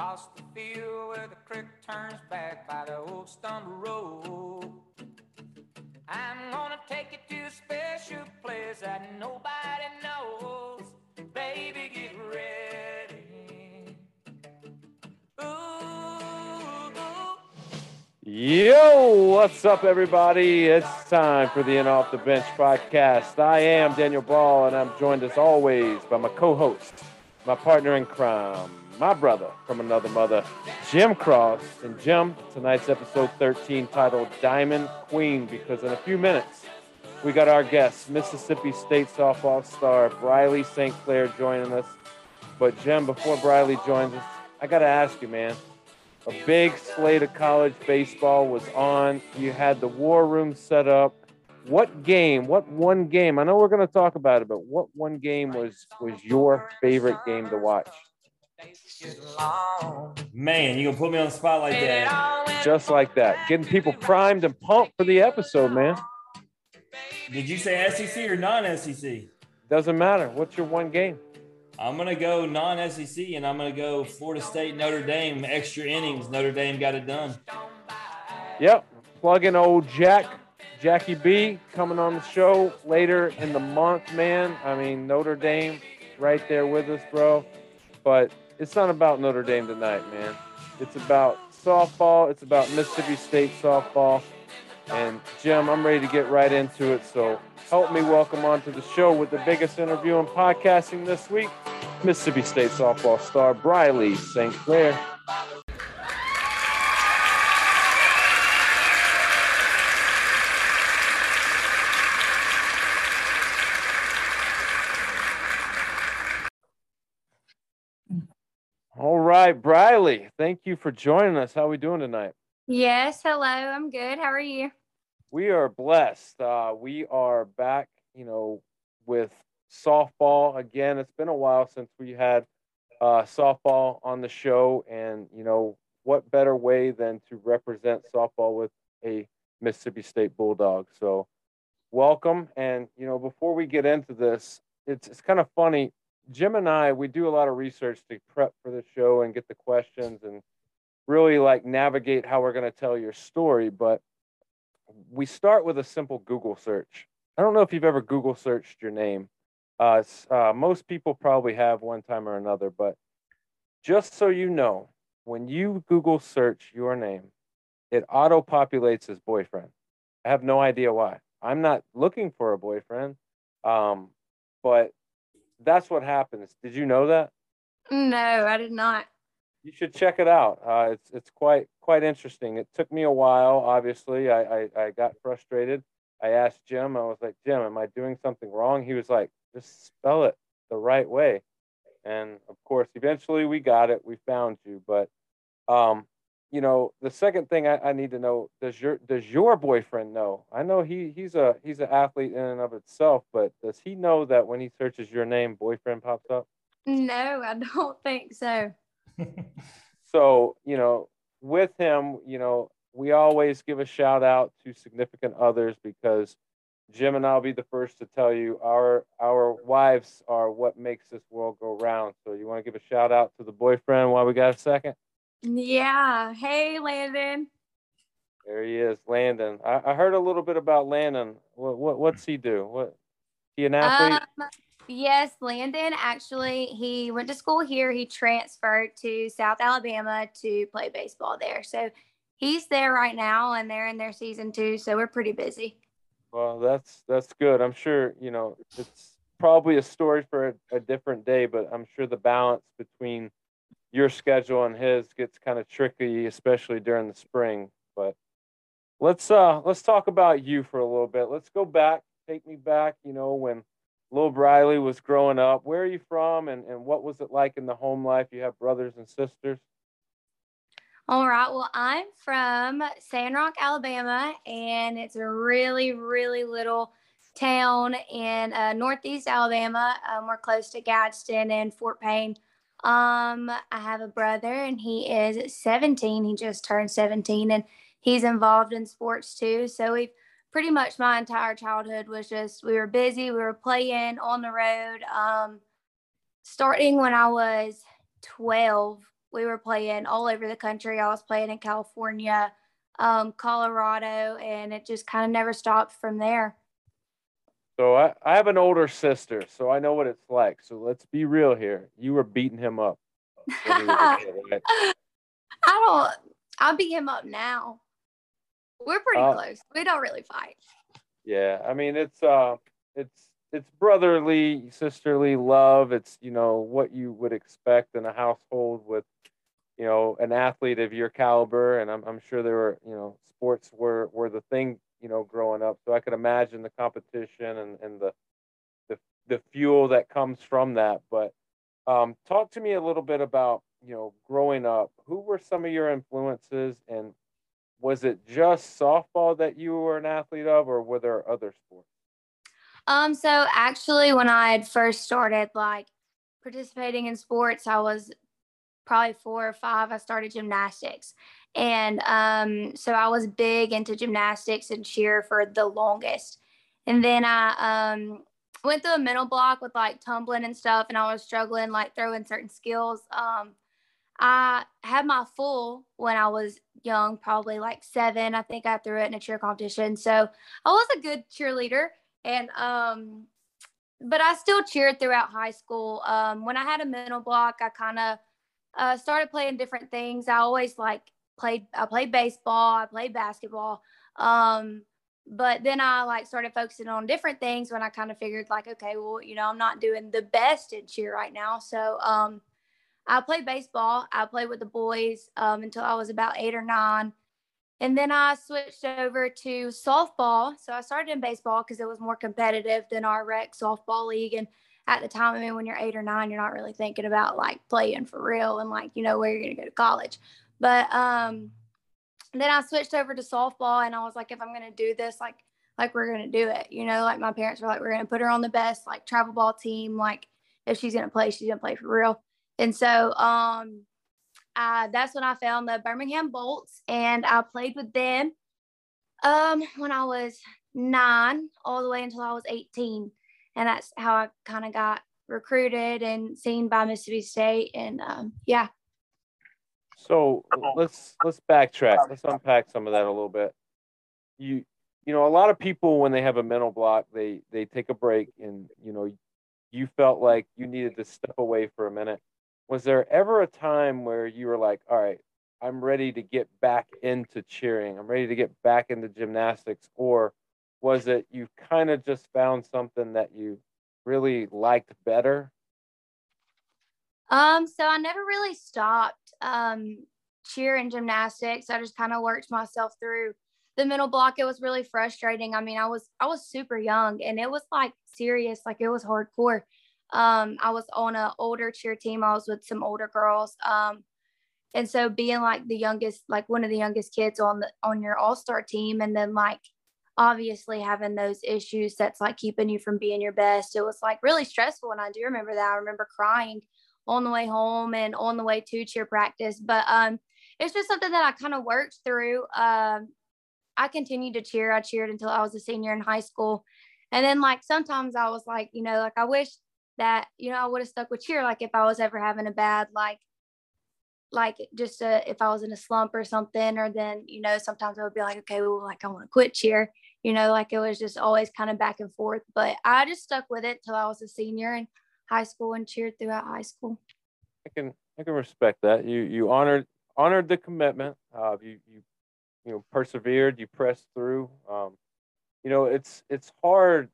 Across the field where the creek turns back by the old stumble road. I'm gonna take you to a special place that nobody knows. Baby, get ready. Yo, what's up, everybody? It's time for the In Off the Bench podcast. I am Daniel Ball, and I'm joined as always by my co host, my partner in crime, my brother from another mother, Jim Cross. And Jim, tonight's episode 13 titled Diamond Queen, because in a few minutes, we got our guest, Mississippi State softball star Briley St. Clair, joining us. But, Jim, before Briley joins us, I got to ask you, man. A big slate of college baseball was on. You had the war room set up. What game? What one game? I know we're going to talk about it, but what one game was was your favorite game to watch? Man, you gonna put me on the spot like that? Just like that, getting people primed and pumped for the episode, man. Did you say SEC or non-SEC? Doesn't matter. What's your one game? I'm gonna go non-SEC, and I'm gonna go Florida State Notre Dame extra innings. Notre Dame got it done. Yep, plugging old Jack, Jackie B, coming on the show later in the month, man. I mean Notre Dame, right there with us, bro. But it's not about Notre Dame tonight, man. It's about softball. It's about Mississippi State softball. And Jim, I'm ready to get right into it. So help me welcome onto the show with the biggest interview in podcasting this week, Mississippi State softball star Briley St. Clair. All right, Briley, thank you for joining us. How are we doing tonight? Yes, hello. I'm good. How are you? We are blessed. Uh, we are back, you know, with softball again. It's been a while since we had uh, softball on the show, and you know, what better way than to represent softball with a Mississippi State Bulldog? So, welcome. And you know, before we get into this, it's it's kind of funny. Jim and I, we do a lot of research to prep for the show and get the questions and really like navigate how we're going to tell your story. But we start with a simple Google search. I don't know if you've ever Google searched your name. Uh, uh, most people probably have one time or another, but just so you know, when you Google search your name, it auto populates as boyfriend. I have no idea why. I'm not looking for a boyfriend, um, but that's what happens. Did you know that? No, I did not. You should check it out. Uh, it's it's quite quite interesting. It took me a while. Obviously, I, I I got frustrated. I asked Jim. I was like, Jim, am I doing something wrong? He was like, just spell it the right way. And of course, eventually we got it. We found you. But um, you know, the second thing I, I need to know does your does your boyfriend know? I know he he's a he's an athlete in and of itself, but does he know that when he searches your name, boyfriend pops up? No, I don't think so. so you know with him you know we always give a shout out to significant others because jim and i'll be the first to tell you our our wives are what makes this world go round so you want to give a shout out to the boyfriend while we got a second Yeah. Hey, Landon. there he is landon i, I heard a little bit about landon what, what what's he do what he an athlete Um, yes, Landon actually, he went to school here. He transferred to South Alabama to play baseball there. So he's there right now and they're in their season two. So we're pretty busy. Well, that's that's good. I'm sure you know it's probably a story for a, a different day, but I'm sure the balance between your schedule and his gets kind of tricky, especially during the spring. But let's uh let's talk about you for a little bit. Let's go back, take me back. You know when Lil Briley was growing up. Where are you from, and and what was it like in the home life? You have brothers and sisters. All right. Well, I'm from Sandrock, Alabama, and it's a really, really little town in uh, northeast Alabama. Um, we're close to Gadsden and Fort Payne. Um, I have a brother, and he is 17. He just turned 17, and he's involved in sports too. So we've pretty much my entire childhood was just we were busy, we were playing on the road. Um, starting when I was 12 we were playing all over the country. I was playing in California, um, Colorado, and it just kind of never stopped from there. So I, I have an older sister, so I know what it's like. So let's be real here. You were beating him up. I don't. I'll beat him up now. We're pretty uh, close. We don't really fight. Yeah, I mean it's uh it's it's brotherly, sisterly love. It's you know what you would expect in a household with you know an athlete of your caliber, and I'm I'm sure there were you know sports were were the thing you know growing up. So I could imagine the competition and and the the the fuel that comes from that. But um, talk to me a little bit about you know growing up. Who were some of your influences, and was it just softball that you were an athlete of, or were there other sports? Um, so actually, when I had first started like participating in sports, I was probably four or five. I started gymnastics, and um, so I was big into gymnastics and cheer for the longest. And then I um, went through a mental block with like tumbling and stuff, and I was struggling like throwing certain skills. Um, I had my full when I was young, probably like seven. I think I threw it in a cheer competition. So I was a good cheerleader. And, um, but I still cheered throughout high school. Um, when I had a mental block, I kind of uh, started playing different things. I always like played, I played baseball, I played basketball. Um, but then I like started focusing on different things when I kind of figured like, okay, well, you know, I'm not doing the best in cheer right now. So, um, I played baseball. I played with the boys um, until I was about eight or nine. And then I switched over to softball. So I started in baseball because it was more competitive than our rec softball league. And at the time, I mean, when you're eight or nine, you're not really thinking about like playing for real and like, you know, where you're going to go to college. But um, then I switched over to softball and I was like, if I'm to do this, like, like we're to do it, you know, like my parents were like, we're to put her on the best like travel ball team. Like if she's to play, she's to play for real. And so um, I, that's when I found the Birmingham Bolts, and I played with them um, when I was nine, all the way until I was 18. And that's how I kind of got recruited and seen by Mississippi State. And um, yeah. So let's let's backtrack. Let's unpack some of that a little bit. You you know, a lot of people when they have a mental block, they they take a break, and you know, you felt like you needed to step away for a minute was there ever a time where you were like, all right, I'm ready to get back into cheering. I'm ready to get back into gymnastics. Or was it you kind of just found something that you really liked better? Um, so I never really stopped um cheer and gymnastics. I just kind of worked myself through the mental block. It was really frustrating. I mean, I was I was super young and it was like serious, like it was hardcore. Um, I was on an older cheer team. I was with some older girls. Um, and so being like the youngest, like one of the youngest kids on the on your all star team, and then like obviously having those issues that's like keeping you from being your best. It was like really stressful, and I do remember that. I remember crying on the way home and on the way to cheer practice. But um, it's just something that I kind of worked through. Um, I continued to cheer. I cheered until I was a senior in high school. And then like sometimes I was like, you know, like I wish that you know I would have stuck with cheer like if I was ever having a bad like like just a, if I was in a slump or something or then you know sometimes I would be like okay well like I want to quit cheer you know like it was just always kind of back and forth but I just stuck with it till I was a senior in high school and cheered throughout high school. I can I can respect that. You you honored honored the commitment uh, you you you know persevered you pressed through. Um, you know it's it's hard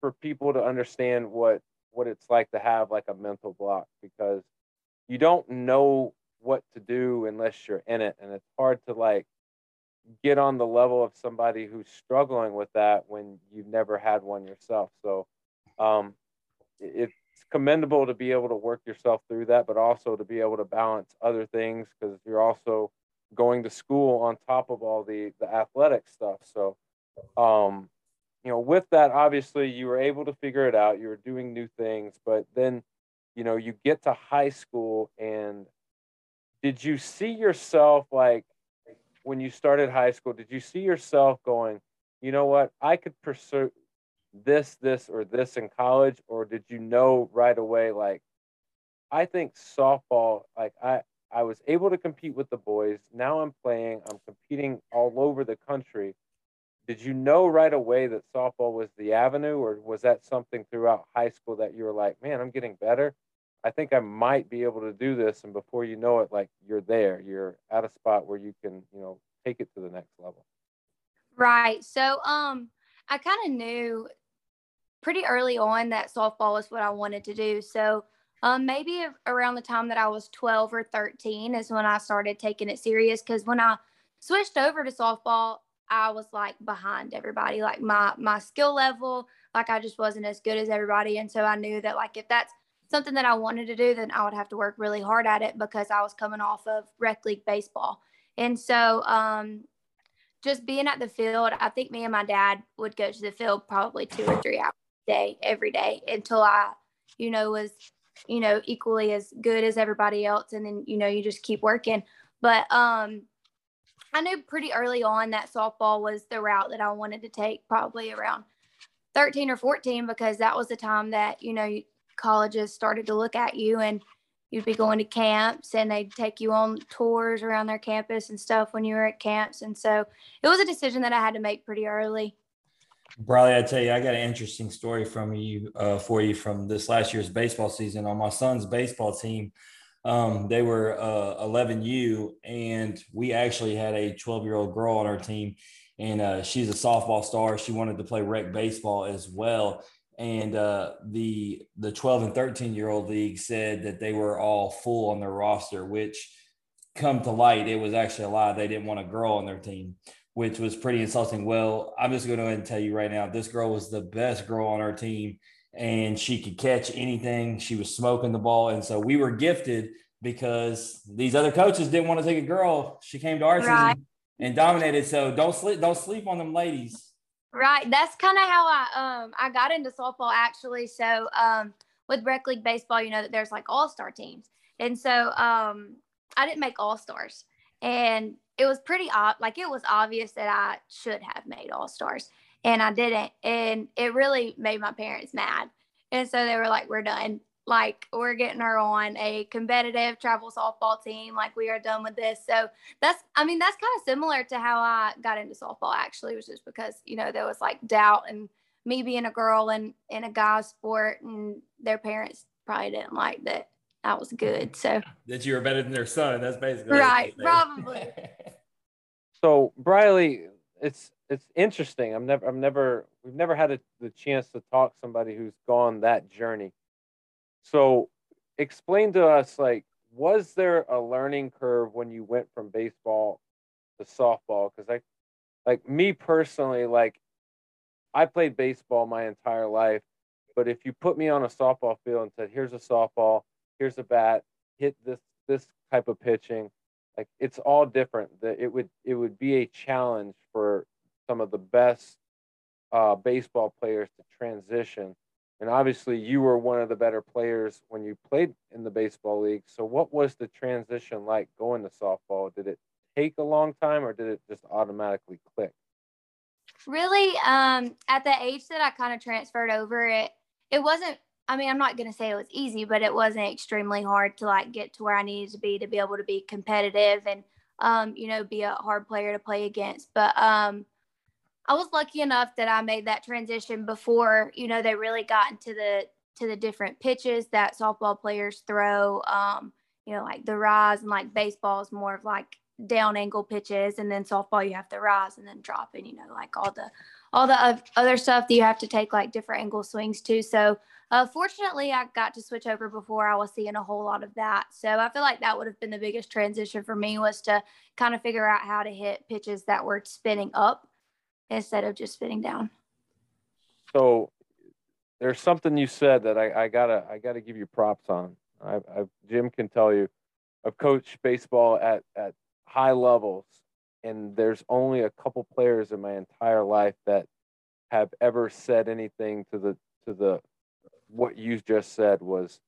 for people to understand what what it's like to have like a mental block because you don't know what to do unless you're in it. And it's hard to like get on the level of somebody who's struggling with that when you've never had one yourself. So um, it's commendable to be able to work yourself through that but also to be able to balance other things because you're also going to school on top of all the the athletic stuff so um, you know, with that, obviously you were able to figure it out. You were doing new things, but then, you know, you get to high school and did you see yourself like when you started high school, did you see yourself going, you know what, I could pursue this, this, or this in college? Or did you know right away, like, I think softball, like, I, I was able to compete with the boys. Now I'm playing. I'm competing all over the country. Did you know right away that softball was the avenue, or was that something throughout high school that you were like, man, I'm getting better? I think I might be able to do this. And before you know it, like you're there, you're at a spot where you can, you know, take it to the next level. Right. So, um, I kind of knew pretty early on that softball was what I wanted to do. So, um, maybe around the time that I was 12 or 13 is when I started taking it serious. Because when I switched over to softball, I was like behind everybody. Like my my skill level, like I just wasn't as good as everybody. And so I knew that like if that's something that I wanted to do, then I would have to work really hard at it because I was coming off of rec league baseball. And so um, just being at the field, I think me and my dad would go to the field probably two or three hours day every day until I, you know, was, you know, equally as good as everybody else. And then, you know, you just keep working. But um, I knew pretty early on that softball was the route that I wanted to take, probably around 13 or 14, because that was the time that, you know, colleges started to look at you and you'd be going to camps and they'd take you on tours around their campus and stuff when you were at camps. And so it was a decision that I had to make pretty early. Briley, I tell you, I got an interesting story from you uh, for you from this last year's baseball season. On my son's baseball team, um, they were uh, 11U, and we actually had a 12 year old girl on our team, and uh, she's a softball star. She wanted to play rec baseball as well and uh, the the 12 and 13 year old league said that they were all full on their roster which come to light it was actually a lie they didn't want a girl on their team which was pretty insulting well i'm just going to go ahead and tell you right now this girl was the best girl on our team and she could catch anything she was smoking the ball and so we were gifted because these other coaches didn't want to take a girl she came to our right. team and dominated so don't sleep don't sleep on them ladies Right. That's kind of how I um I got into softball actually. So um with rec league baseball, you know that there's like all star teams, and so um I didn't make all stars, and it was pretty odd. Like it was obvious that I should have made all stars, and I didn't, and it really made my parents mad. And so they were like, "We're done like we're getting her on a competitive travel softball team like we are done with this so that's i mean that's kind of similar to how i got into softball actually was just because you know there was like doubt and me being a girl and in a guy's sport and their parents probably didn't like that i was good so. That you were better than their son that's basically right probably. So briley it's it's interesting i'm never i'm never we've never had a, the chance to talk somebody who's gone that journey. So explain to us like was there a learning curve when you went from baseball to softball? Cuz I like me personally like I played baseball my entire life but if you put me on a softball field and said here's a softball here's a bat hit this this type of pitching like it's all different that it would it would be a challenge for some of the best uh, baseball players to transition and obviously, you were one of the better players when you played in the baseball league. So, what was the transition like going to softball? Did it take a long time, or did it just automatically click? Really, um, at the age that I kind of transferred over, it it wasn't. I mean, I'm not gonna say it was easy, but it wasn't extremely hard to like get to where I needed to be to be able to be competitive and um, you know, be a hard player to play against. But um, I was lucky enough that I made that transition before, you know, they really got into the to the different pitches that softball players throw. Um, you know, like the rise and like baseball is more of like down angle pitches, and then softball you have to rise and then drop, and you know, like all the all the other stuff that you have to take like different angle swings too. So, uh, fortunately, I got to switch over before I was seeing a whole lot of that. So I feel like that would have been the biggest transition for me was to kind of figure out how to hit pitches that were spinning up instead of just spinning down. So there's something you said that I, I gotta I gotta give you props on. I, I Jim can tell you, I've coached baseball at at high levels, and there's only a couple players in my entire life that have ever said anything to the to the what you just said was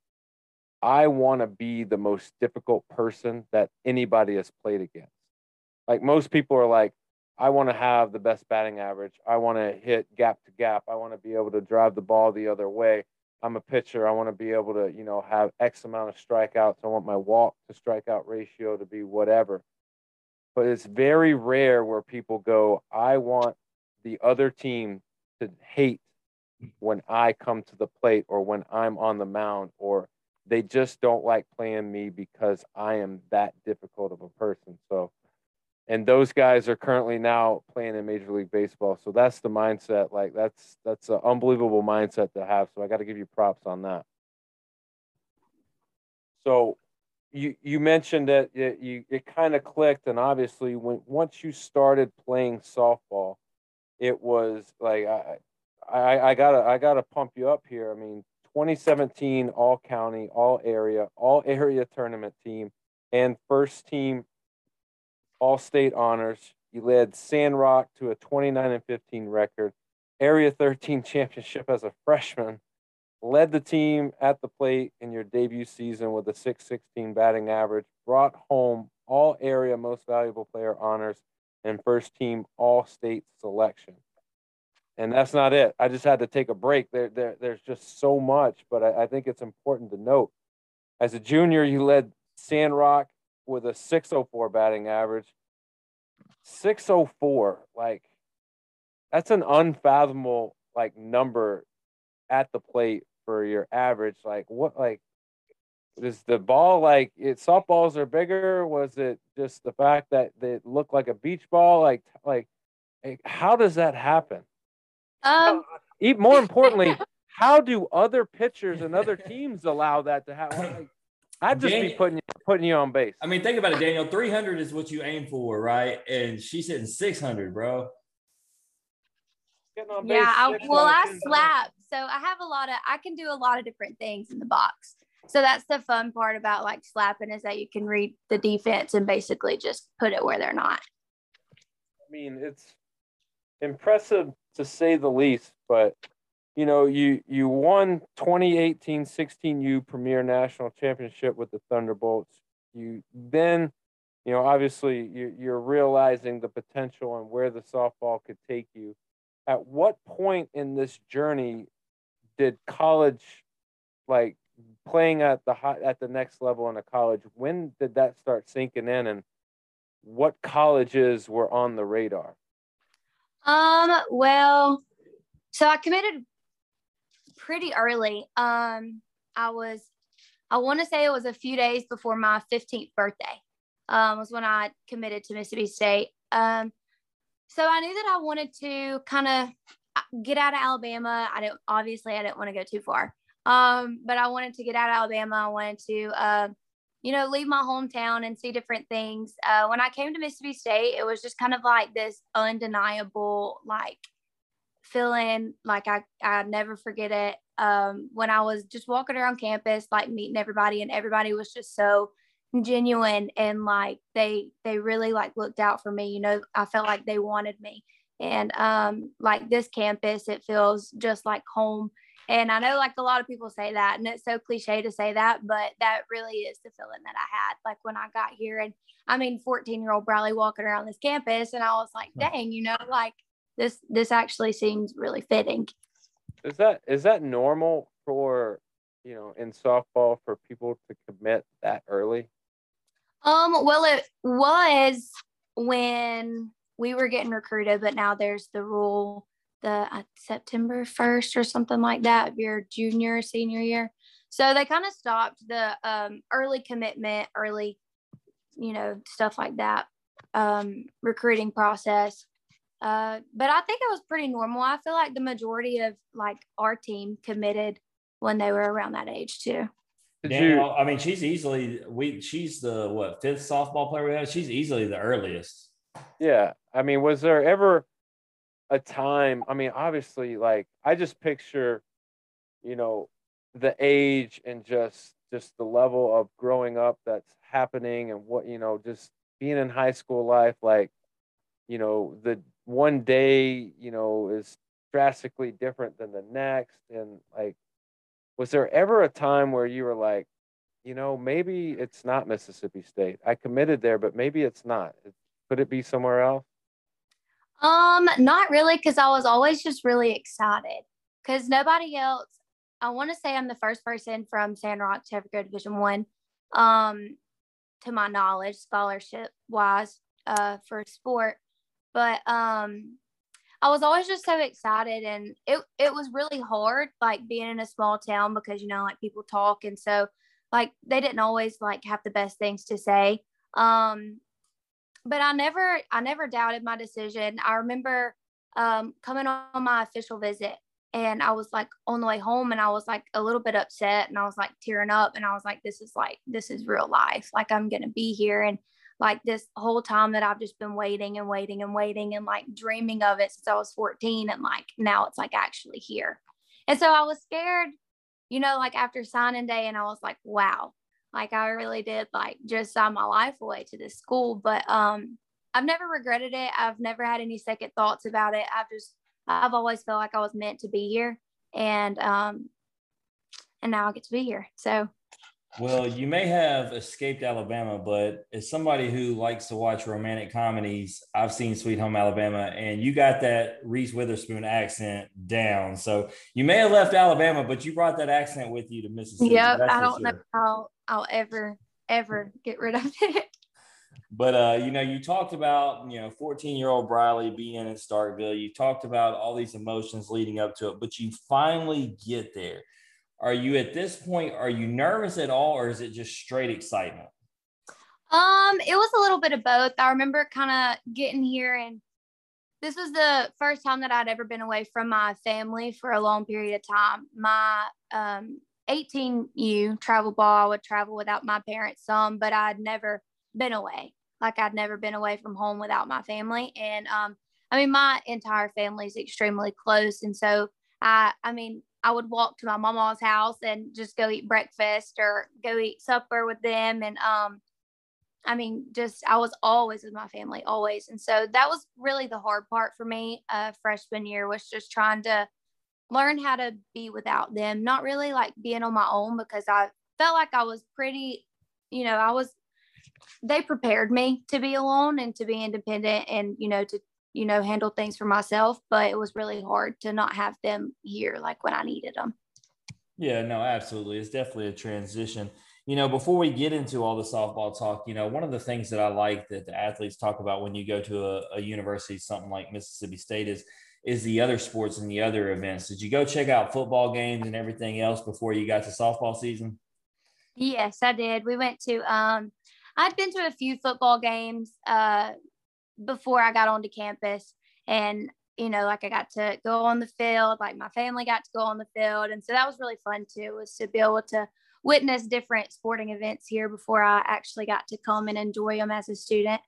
I want to be the most difficult person that anybody has played against. Like most people are like, I want to have the best batting average. I want to hit gap to gap. I want to be able to drive the ball the other way. I'm a pitcher. I want to be able to, you know, have X amount of strikeouts. I want my walk to strikeout ratio to be whatever. But it's very rare where people go, I want the other team to hate when I come to the plate or when I'm on the mound, or they just don't like playing me because I am that difficult of a person. So, and those guys are currently now playing in Major League Baseball. So that's the mindset. Like that's that's an unbelievable mindset to have. So I got to give you props on that. So you you mentioned that it, you it kind of clicked, and obviously when once you started playing softball, it was like I I, I gotta I gotta pump you up here. I mean, 2017 All County, All Area, All Area Tournament team, and first team All State honors. You led Sandrock to a 29 and 15 record, Area 13 championship as a freshman, led the team at the plate in your debut season with a 616 batting average, brought home all area most valuable player honors, and first team all state selection. And that's not it. I just had to take a break. There, there there's just so much, but I, I think it's important to note. As a junior, you led Sandrock with a 604 batting average. 604, like that's an unfathomable like number at the plate for your average. Like what like is the ball like it softballs are bigger? Was it just the fact that they look like a beach ball? Like like how does that happen? Um Even more importantly, how do other pitchers and other teams allow that to happen? Like, I'd just be putting you putting you on base. I mean, think about it, Daniel. 300 is what you aim for, right? And she's hitting 600, bro. Getting on yeah, I, well, I 10 times. slap, so I have a lot of. I can do a lot of different things in the box. So that's the fun part about like slapping is that you can read the defense and basically just put it where they're not. I mean, it's impressive to say the least, but you know, you you won 2018-16U Premier National Championship with the Thunderbolts. You then, you know, obviously you, you're realizing the potential and where the softball could take you. At what point in this journey did college, like playing at the high, at the next level in a college, when did that start sinking in, and what colleges were on the radar? Um, well, so I committed pretty early. Um, I was, I want to say it was a few days before my 15th birthday, um, was when I committed to Mississippi State. Um, so I knew that I wanted to kind of get out of Alabama. I didn't, obviously, I didn't want to go too far. Um, but I wanted to get out of Alabama. I wanted to, uh, you know, leave my hometown and see different things. Uh, when I came to Mississippi State, it was just kind of like this undeniable, like feeling like I, I never forget it. Um, when I was just walking around campus, like meeting everybody and everybody was just so genuine and like they, they really like looked out for me. You know, I felt like they wanted me and, um, like this campus, it feels just like home. And I know like a lot of people say that, and it's so cliche to say that, but that really is the feeling that I had like when I got here. And I mean, 14 year old Briley walking around this campus, and I was like, dang, you know, like this, this actually seems really fitting. Is that is that normal for you know in softball for people to commit that early? Um, well, it was when we were getting recruited, but now there's the rule the uh, September 1st or something like that of your junior senior year. So they kind of stopped the um, early commitment, early, you know, stuff like that, um, recruiting process. Uh, but I think it was pretty normal. I feel like the majority of like our team committed when they were around that age too. Did Daniel, I mean, she's easily we. She's the what fifth softball player we have. She's easily the earliest. Yeah. I mean, was there ever a time? I mean, obviously, like I just picture, you know, the age and just just the level of growing up that's happening and what you know, just being in high school life. Like, you know, the one day you know is drastically different than the next, and like was there ever a time where you were like, you know, maybe it's not Mississippi State. I committed there, but maybe it's not. Could it be somewhere else? Um, not really, because I was always just really excited because nobody else I want to say I'm the first person from Sandrock to ever go Division One, um, to my knowledge, scholarship wise, uh, for sport. But um, I was always just so excited, and it it was really hard, like being in a small town because you know, like people talk, and so like they didn't always like have the best things to say. Um, but I never I never doubted my decision. I remember um, coming on my official visit and I was like on the way home and I was like a little bit upset and I was like tearing up and I was like this is like this is real life like I'm going to be here and like this whole time that I've just been waiting and waiting and waiting and like dreaming of it since I was 14 and like now it's like actually here. And so I was scared, you know, like after signing day and I was like wow, like I really did like just sign my life away to this school, but um I've never regretted it. I've never had any second thoughts about it. I've just I've always felt like I was meant to be here, and um, and now I get to be here. So. Well, you may have escaped Alabama, but as somebody who likes to watch romantic comedies, I've seen Sweet Home Alabama, and you got that Reese Witherspoon accent down. So you may have left Alabama, but you brought that accent with you to Mississippi. Yep, I don't know how I'll ever ever get rid of it. But uh, you know, you talked about you know 14 year old Briley being in Starkville. You talked about all these emotions leading up to it, but you finally get there. Are you at this point? Are you nervous at all, or is it just straight excitement? Um, it was a little bit of both. I remember kind of getting here, and this was the first time that I'd ever been away from my family for a long period of time. My um 18U travel ball, I would travel without my parents some, but I'd never been away. Like I'd never been away from home without my family. And um, I mean, my entire family is extremely close. And so I, I mean, I would walk to my mama's house and just go eat breakfast or go eat supper with them. And um, I mean, just I was always with my family, always. And so that was really the hard part for me. Uh, freshman year was just trying to learn how to be without them, not really like being on my own because I felt like I was pretty, you know, I was they prepared me to be alone and to be independent and you know to you know handle things for myself but it was really hard to not have them here like when i needed them yeah no absolutely. It's definitely a transition. You know before we get into all the softball talk you know one of the things that i like that the athletes talk about when you go to a, a university something like mississippi state is is the other sports and the other events did you go check out football games and everything else before you got to softball season yes i did we went to um I'd been to a few football games uh, before I got onto campus, and you know, like I got to go on the field, like my family got to go on the field, and so that was really fun too. Was to be able to witness different sporting events here before I actually got to come and enjoy them as a student.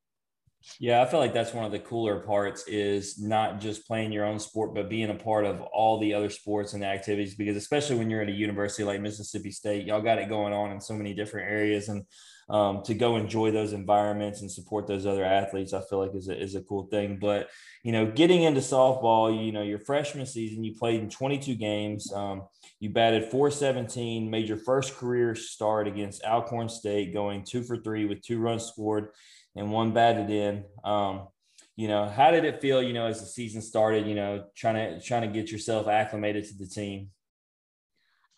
Yeah, I feel like that's one of the cooler parts is not just playing your own sport, but being a part of all the other sports and activities. Because especially when you're at a university like Mississippi State, y'all got it going on in so many different areas, and um, to go enjoy those environments and support those other athletes, I feel like is a, is a cool thing. But, you know, getting into softball, you know, your freshman season, you played in 22 games. Um, you batted 417, made your first career start against Alcorn State, going two for three with two runs scored and one batted in. Um, you know, how did it feel, you know, as the season started, you know, trying to, trying to get yourself acclimated to the team?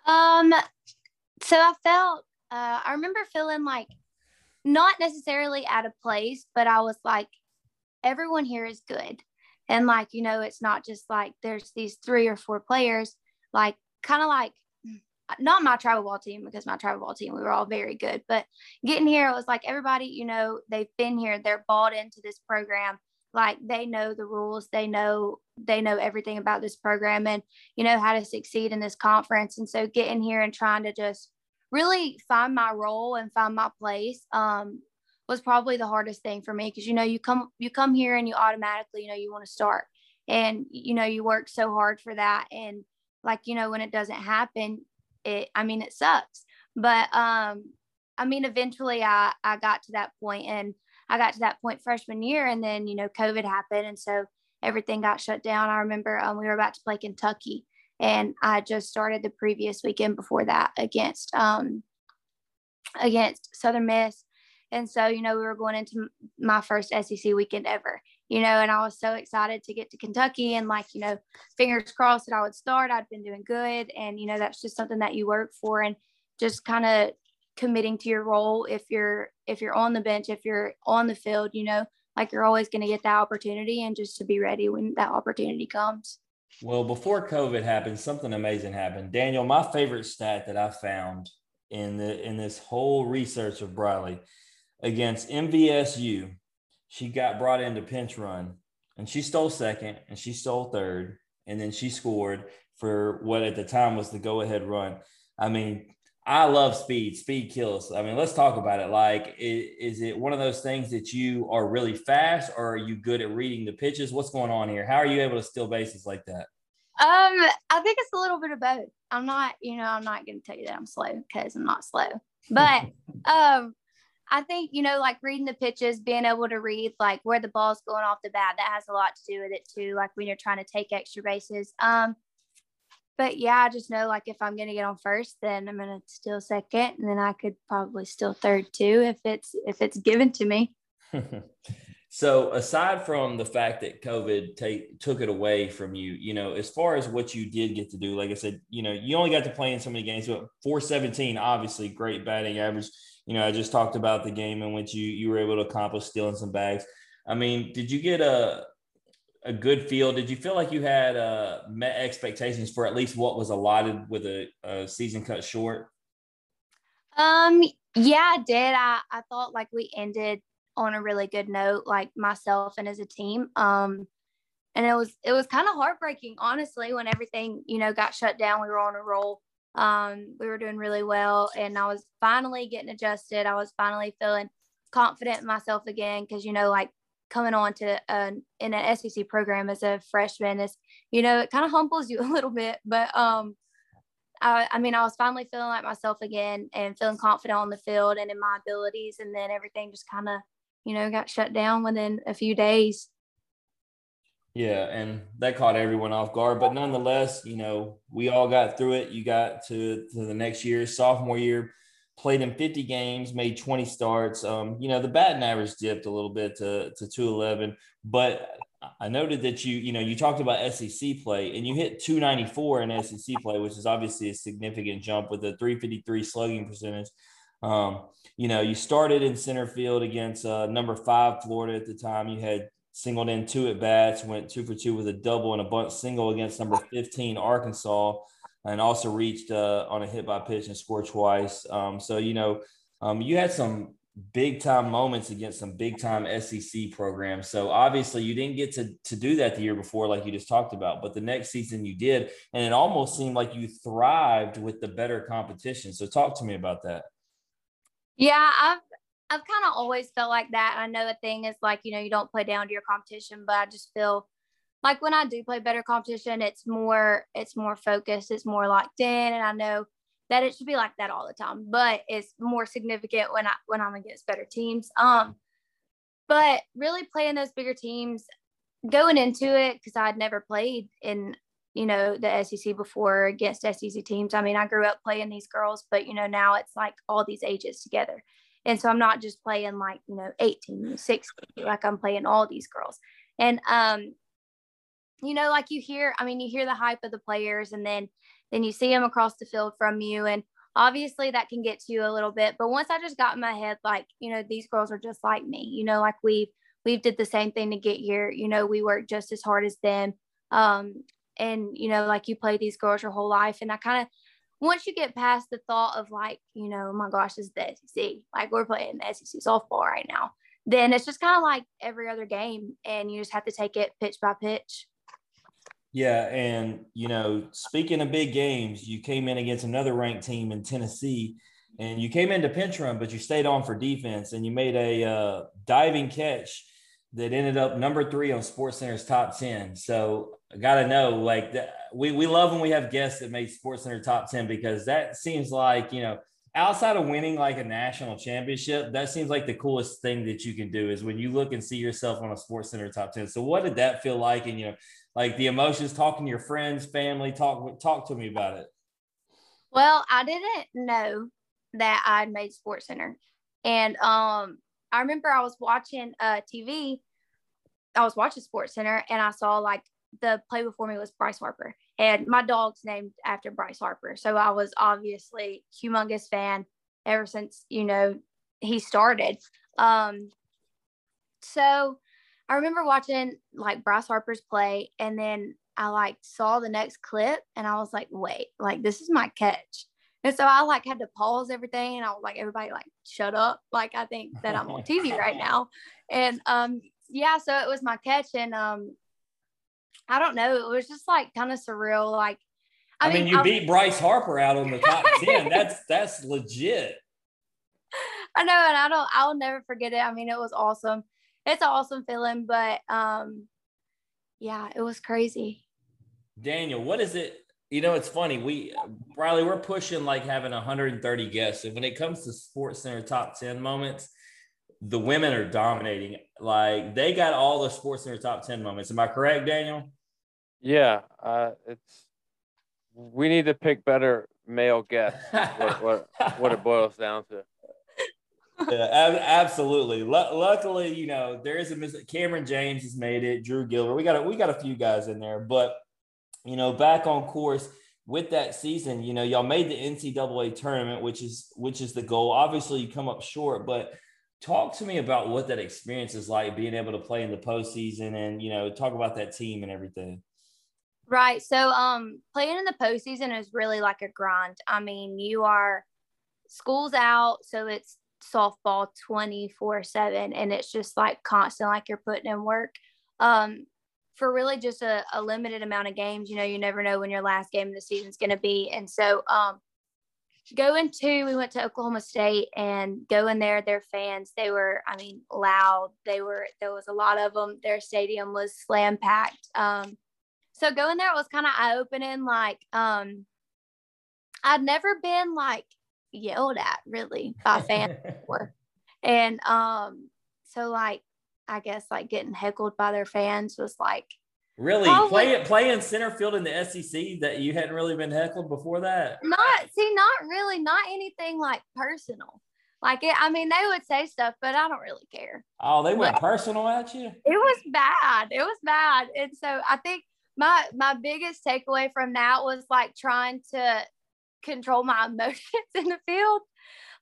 Um, so I felt, uh, I remember feeling like not necessarily out of place, but I was like, everyone here is good. And like, you know, it's not just like there's these three or four players, like kind of like not my travel ball team because my travel ball team, we were all very good. But getting here, it was like everybody, you know, they've been here, they're bought into this program. Like they know the rules, they know they know everything about this program and you know how to succeed in this conference. And so getting here and trying to just really find my role and find my place um, was probably the hardest thing for me because you know you come you come here and you automatically you know you want to start and you know you work so hard for that and like you know when it doesn't happen it i mean it sucks. But um i mean eventually i i got to that point and i got to that point freshman year and then you know covid happened and so everything got shut down. I remember um, we were about to play kentucky and I just started the previous weekend before that against um, against Southern Miss, and so you know we were going into my first SEC weekend ever, you know, and I was so excited to get to Kentucky and like, you know, fingers crossed that I would start. I'd been doing good. And, you know, that's just something that you work for and just kind of committing to your role. If you're, if you're on the bench, if you're on the field, you know, like you're always going to get that opportunity and just to be ready when that opportunity comes. Well, before COVID happened, something amazing happened. Daniel, my favorite stat that I found in the in this whole research of Briley against MVSU, she got brought into pinch run and she stole second and she stole third and then she scored for what at the time was the go ahead run. I mean, I love speed. Speed kills. I mean, let's talk about it. Like, is, is, it one of those things that you are really fast, or are you good at reading the pitches? What's going on here? How are you able to steal bases like that? Um, I think it's a little bit of both. I'm not, you know, I'm not going to tell you that I'm slow because I'm not slow. But um, I think you know, like reading the pitches, being able to read like where the ball's going off the bat, that has a lot to do with it too. Like when you're trying to take extra bases. Um, but yeah, I just know like if I'm gonna get on first, then I'm gonna steal second, and then I could probably steal third too if it's if it's given to me. so aside from the fact that COVID take, took it away from you, you know, as far as what you did get to do, like I said, you know, you only got to play in so many games, but 417, obviously great batting average. You know, I just talked about the game in which you you were able to accomplish stealing some bags. I mean, did you get a a good feel? Did you feel like you had uh, met expectations for at least what was allotted with a, a season cut short? Um, yeah, I did. I, I thought like we ended on a really good note, like myself and as a team. Um, and it was it was kind of heartbreaking, honestly, when everything you know got shut down. We were on a roll. Um, we were doing really well, and I was finally getting adjusted. I was finally feeling confident in myself again because you know, like coming on to an in an SEC program as a freshman is, you know, it kind of humbles you a little bit. But um, I, I mean, I was finally feeling like myself again and feeling confident on the field and in my abilities, and then everything just kind of, you know, got shut down within a few days. Yeah, and that caught everyone off guard. But nonetheless, you know, we all got through it. You got to, to the next year, sophomore year, played in 50 games, made 20 starts. Um, you know, the batting average dipped a little bit to, to 211, but I noted that you, you know, you talked about SEC play and you hit 294 in SEC play, which is obviously a significant jump with a 353 slugging percentage. Um, you know, you started in center field against uh, number five Florida at the time. You had singled in two at bats, went two for two with a double and a bunt single against number 15 Arkansas, and also reached uh, on a hit by pitch and scored twice. Um, so you know, um, you had some big time moments against some big time SEC programs. So obviously you didn't get to to do that the year before, like you just talked about, but the next season you did, and it almost seemed like you thrived with the better competition. So talk to me about that. Yeah, I've I've kind of always felt like that. I know the thing is like, you know, you don't play down to your competition, but I just feel like when I do play better competition, it's more, it's more focused, it's more locked in. And I know that it should be like that all the time, but it's more significant when I, when I'm against better teams. Um, but really playing those bigger teams going into it, cause I'd never played in, you know, the SEC before against SEC teams. I mean, I grew up playing these girls, but you know, now it's like all these ages together. And so I'm not just playing like, you know, 18, 16, like I'm playing all these girls. And, um, you know, like you hear, I mean, you hear the hype of the players and then, then you see them across the field from you. And obviously that can get to you a little bit. But once I just got in my head, like, you know, these girls are just like me, you know, like we've, we've did the same thing to get here. You know, we work just as hard as them. Um, and, you know, like you play these girls your whole life. And I kind of, once you get past the thought of like, you know, oh my gosh, this is the SEC, like we're playing the SEC softball right now, then it's just kind of like every other game, and you just have to take it pitch by pitch. Yeah, and you know, speaking of big games, you came in against another ranked team in Tennessee, and you came into pinch but you stayed on for defense, and you made a uh, diving catch that ended up number three on Sports Center's top ten. So I gotta know, like we we love when we have guests that make Sports Center top ten because that seems like you know outside of winning like a national championship, that seems like the coolest thing that you can do is when you look and see yourself on a Sports Center top ten. So what did that feel like? And you know, like the emotions, talking to your friends, family, talk talk to me about it. Well, I didn't know that I'd made Sports Center, and um, I remember I was watching uh TV I was watching Sports Center and I saw like the play before me was Bryce Harper, and my dog's named after Bryce Harper. So I was obviously humongous fan ever since you know he started. Um, so I remember watching like Bryce Harper's play, and then I like saw the next clip, and I was like, wait, like this is my catch. And so I like had to pause everything and I was like, everybody like shut up. Like I think that I'm on TV right now. And um yeah, so it was my catch and um I don't know, it was just like kind of surreal. Like I, I mean, mean, you I, beat Bryce Harper out on the top 10. That's that's legit. I know, and I don't I'll never forget it. I mean, it was awesome. It's an awesome feeling, but um yeah, it was crazy. Daniel, what is it you know, it's funny. We Riley, we're pushing like having 130 guests. And when it comes to Sports Center top 10 moments, the women are dominating. Like they got all the Sports in their top 10 moments. Am I correct, Daniel? Yeah. Uh, it's we need to pick better male guests. what, what, what it boils down to. yeah, absolutely. L- luckily, you know there is a mis- Cameron James has made it. Drew Gilbert, we got a, we got a few guys in there, but you know, back on course with that season, you know, y'all made the NCAA tournament, which is which is the goal. Obviously, you come up short, but talk to me about what that experience is like being able to play in the postseason and you know, talk about that team and everything. Right. So um playing in the postseason is really like a grind. I mean, you are school's out, so it's softball 24 7 and it's just like constant like you're putting in work um for really just a, a, limited amount of games. You know, you never know when your last game of the season is going to be. And so, um, going to, we went to Oklahoma State and going there, their fans, they were, I mean, loud. They were, there was a lot of them. Their stadium was slam packed. Um, so going there was kind of eye opening. Like, um, I'd never been like yelled at really by fans before. And, um, so like I guess like getting heckled by their fans was like really play it playing center field in the SEC that you hadn't really been heckled before that. Not see, not really, not anything like personal. Like it, I mean, they would say stuff, but I don't really care. Oh, they went personal at you. It was bad. It was bad, and so I think my my biggest takeaway from that was like trying to control my emotions in the field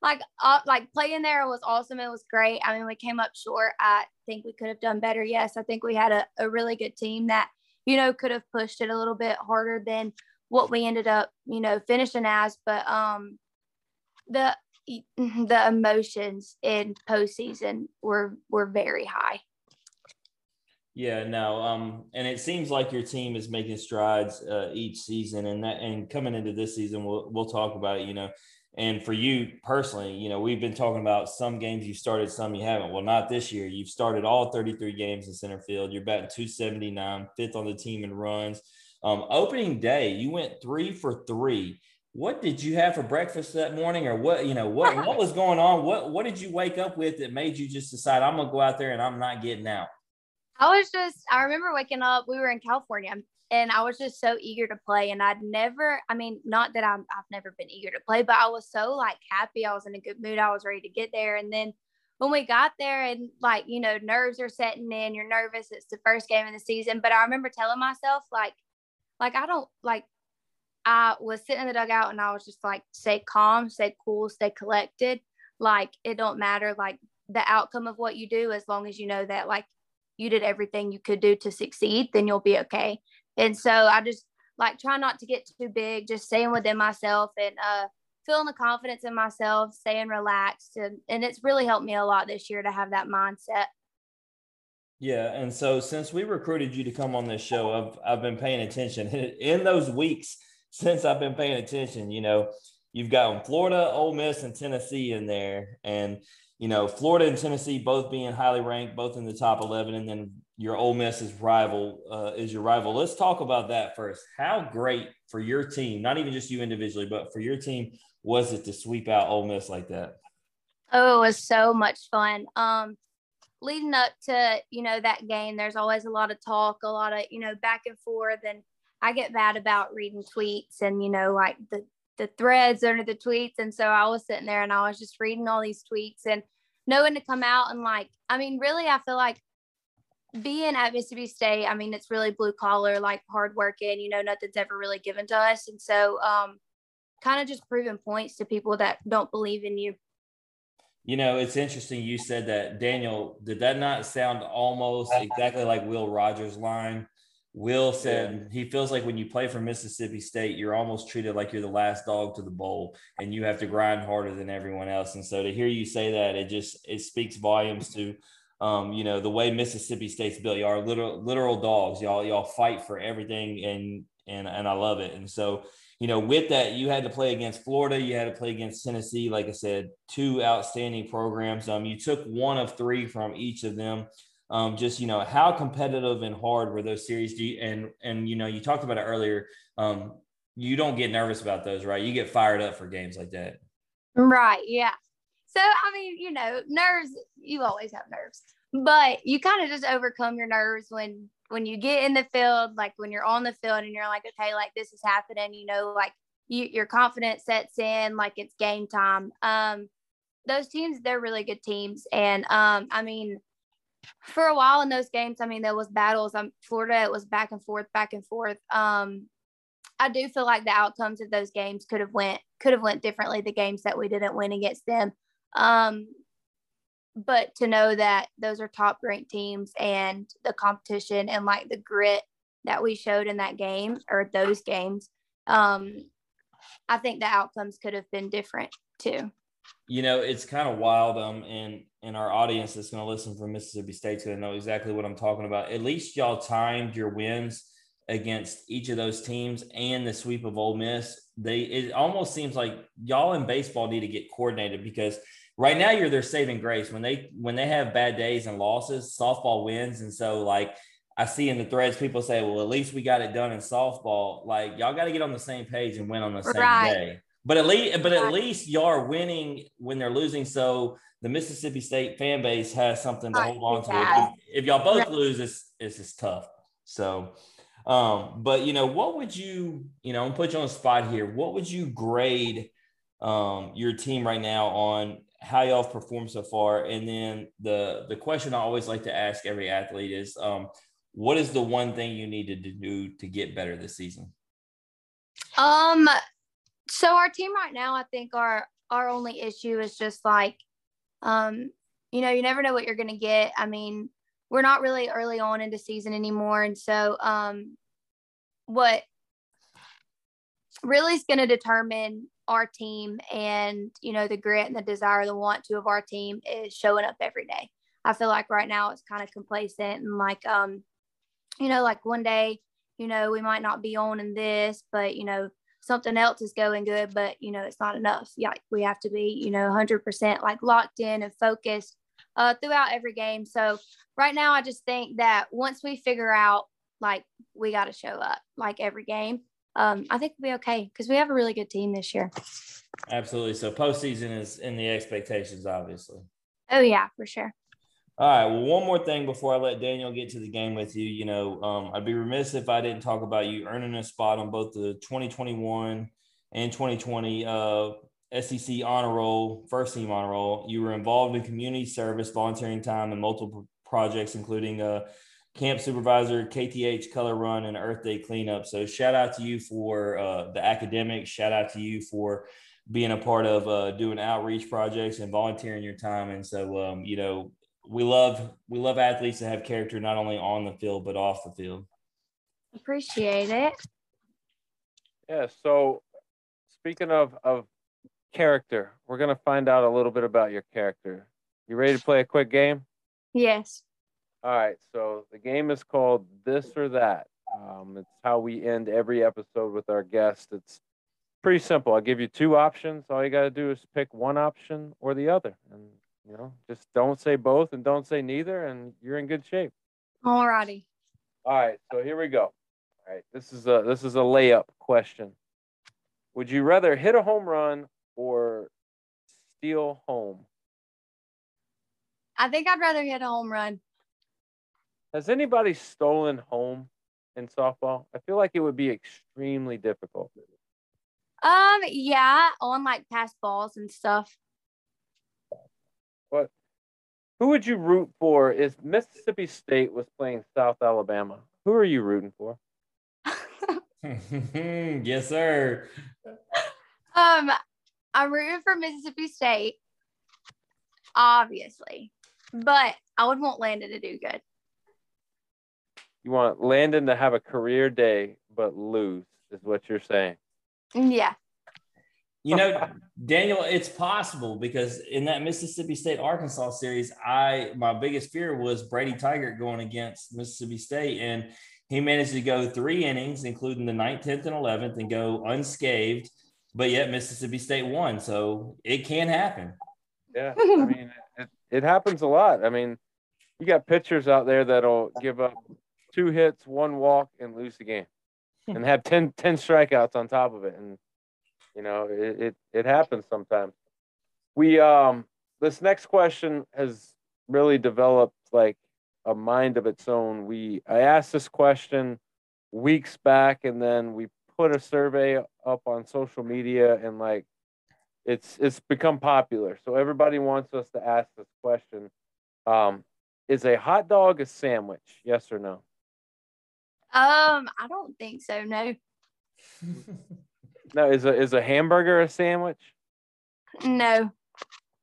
like uh, like playing there was awesome. It was great. I mean, we came up short. I think we could have done better. Yes, I think we had a, a really good team that you know could have pushed it a little bit harder than what we ended up you know finishing as. But um, the the emotions in postseason were were very high. Yeah, no, um, and it seems like your team is making strides uh, each season, and that and coming into this season, we'll we'll talk about it, you know and for you personally, you know, we've been talking about some games you started, some you haven't. Well, not this year. You've started all 33 games in center field. You're batting 279, fifth on the team in runs. Um, opening day, you went three for three. What did you have for breakfast that morning, or what? You know, what what was going on? What what did you wake up with that made you just decide I'm gonna go out there and I'm not getting out? I was just, I remember waking up, we were in California and I was just so eager to play. And I'd never, I mean, not that I'm, I've never been eager to play, but I was so like happy. I was in a good mood. I was ready to get there. And then when we got there and like, you know, nerves are setting in, you're nervous. It's the first game of the season. But I remember telling myself, like, like, I don't like, I was sitting in the dugout and I was just like, stay calm, stay cool, stay collected. Like, it don't matter, like, the outcome of what you do, as long as you know that, like, you did everything you could do to succeed, then you'll be okay. And so I just like try not to get too big, just staying within myself and uh, feeling the confidence in myself, staying relaxed. And, and it's really helped me a lot this year to have that mindset. Yeah, and so since we recruited you to come on this show, I've I've been paying attention in those weeks since I've been paying attention. You know, you've got Florida, Ole Miss, and Tennessee in there, and you know Florida and Tennessee both being highly ranked, both in the top eleven, and then your Ole Miss's rival uh, is your rival. Let's talk about that first. How great for your team, not even just you individually, but for your team, was it to sweep out Ole Miss like that? Oh, it was so much fun. Um, leading up to you know that game, there's always a lot of talk, a lot of you know back and forth, and I get bad about reading tweets and you know like the the threads under the tweets, and so I was sitting there and I was just reading all these tweets and knowing to come out and like I mean, really, I feel like being at Mississippi State, I mean, it's really blue collar, like hard working, you know, nothing's ever really given to us. And so, um, kind of just proving points to people that don't believe in you. You know, it's interesting you said that. Daniel, did that not sound almost exactly like Will Rogers' line? Will said yeah. he feels like when you play for Mississippi State, you're almost treated like you're the last dog to the bowl and you have to grind harder than everyone else. And so to hear you say that, it just it speaks volumes to um, you know, the way Mississippi State's built. Y'all are literal literal dogs. Y'all y'all fight for everything and and and I love it. And so you know, with that, you had to play against Florida, you had to play against Tennessee. Like I said, two outstanding programs. Um, you took one of three from each of them. Um, just you know, how competitive and hard were those series? Do you, and and you know, you talked about it earlier. Um, you don't get nervous about those, right? You get fired up for games like that. Right. Yeah. So I mean, you know, nerves. You always have nerves, but you kind of just overcome your nerves when when you get in the field, like when you're on the field and you're like, okay, like this is happening, you know, like you, your confidence sets in, like it's game time. Um, those teams, they're really good teams. And um, I mean, for a while in those games, I mean, there was battles. Um, Florida, it was back and forth, back and forth. Um, I do feel like the outcomes of those games could have went could have went differently. The games that we didn't win against them, um, but to know that those are top ranked teams and the competition and like the grit that we showed in that game or those games um i think the outcomes could have been different too you know it's kind of wild um and and our audience that's going to listen from mississippi state's going to know exactly what i'm talking about at least y'all timed your wins against each of those teams and the sweep of Ole Miss. They it almost seems like y'all in baseball need to get coordinated because right now you're their saving grace. When they when they have bad days and losses softball wins. And so like i see in the threads people say well at least we got it done in softball. Like y'all got to get on the same page and win on the same right. day. But at least but at least y'all are winning when they're losing. So the mississippi state fan base has something to hold on to. If, if y'all both lose it's it's just tough. So um but you know what would you you know i'm put you on the spot here. What would you grade um, your team right now on how y'all performed so far. And then the the question I always like to ask every athlete is, um, what is the one thing you needed to do to get better this season? Um, so our team right now, I think our our only issue is just like, um, you know, you never know what you're gonna get. I mean, we're not really early on into season anymore, and so um, what really is going to determine our team and you know the grit and the desire the want to of our team is showing up every day. I feel like right now it's kind of complacent and like um you know like one day you know we might not be on in this but you know something else is going good but you know it's not enough. Yeah we have to be you know 100% like locked in and focused uh, throughout every game. So right now i just think that once we figure out like we got to show up like every game um, I think we'll be okay because we have a really good team this year. Absolutely. So postseason is in the expectations, obviously. Oh yeah, for sure. All right. Well, one more thing before I let Daniel get to the game with you. You know, um, I'd be remiss if I didn't talk about you earning a spot on both the 2021 and 2020 uh, SEC honor roll, first team honor roll. You were involved in community service, volunteering time, and multiple projects, including uh, camp supervisor, KTH color run, and Earth Day cleanup. So shout out to you for uh, the academics. Shout out to you for being a part of uh, doing outreach projects and volunteering your time. And so, um, you know, we love we love athletes that have character not only on the field but off the field. Appreciate it. Yeah. So, speaking of of character, we're gonna find out a little bit about your character. You ready to play a quick game? Yes. All right, so the game is called This or That. Um, it's how we end every episode with our guest. It's pretty simple. I'll give you two options. All you got to do is pick one option or the other. And, you know, just don't say both and don't say neither, and you're in good shape. All righty. All right, so here we go. All right, this is a this is a layup question. Would you rather hit a home run or steal home? I think I'd rather hit a home run. Has anybody stolen home in softball? I feel like it would be extremely difficult. Um, yeah, on like pass balls and stuff. What Who would you root for if Mississippi State was playing South Alabama? Who are you rooting for? yes, sir. Um, I'm rooting for Mississippi State, obviously, but I would want Landon to do good. You want Landon to have a career day but lose, is what you're saying. Yeah. You know, Daniel, it's possible because in that Mississippi State Arkansas series, I my biggest fear was Brady Tygart going against Mississippi State, and he managed to go three innings, including the 9th, 10th, and 11th, and go unscathed. But yet Mississippi State won, so it can happen. Yeah, I mean, it, it happens a lot. I mean, you got pitchers out there that'll give up two hits, one walk, and lose the game, and have 10, 10 strikeouts on top of it, and you know, it, it, it happens sometimes. We um this next question has really developed like a mind of its own. We I asked this question weeks back and then we put a survey up on social media and like it's it's become popular. So everybody wants us to ask this question. Um is a hot dog a sandwich? Yes or no? Um, I don't think so. No. No, is a is a hamburger a sandwich? No.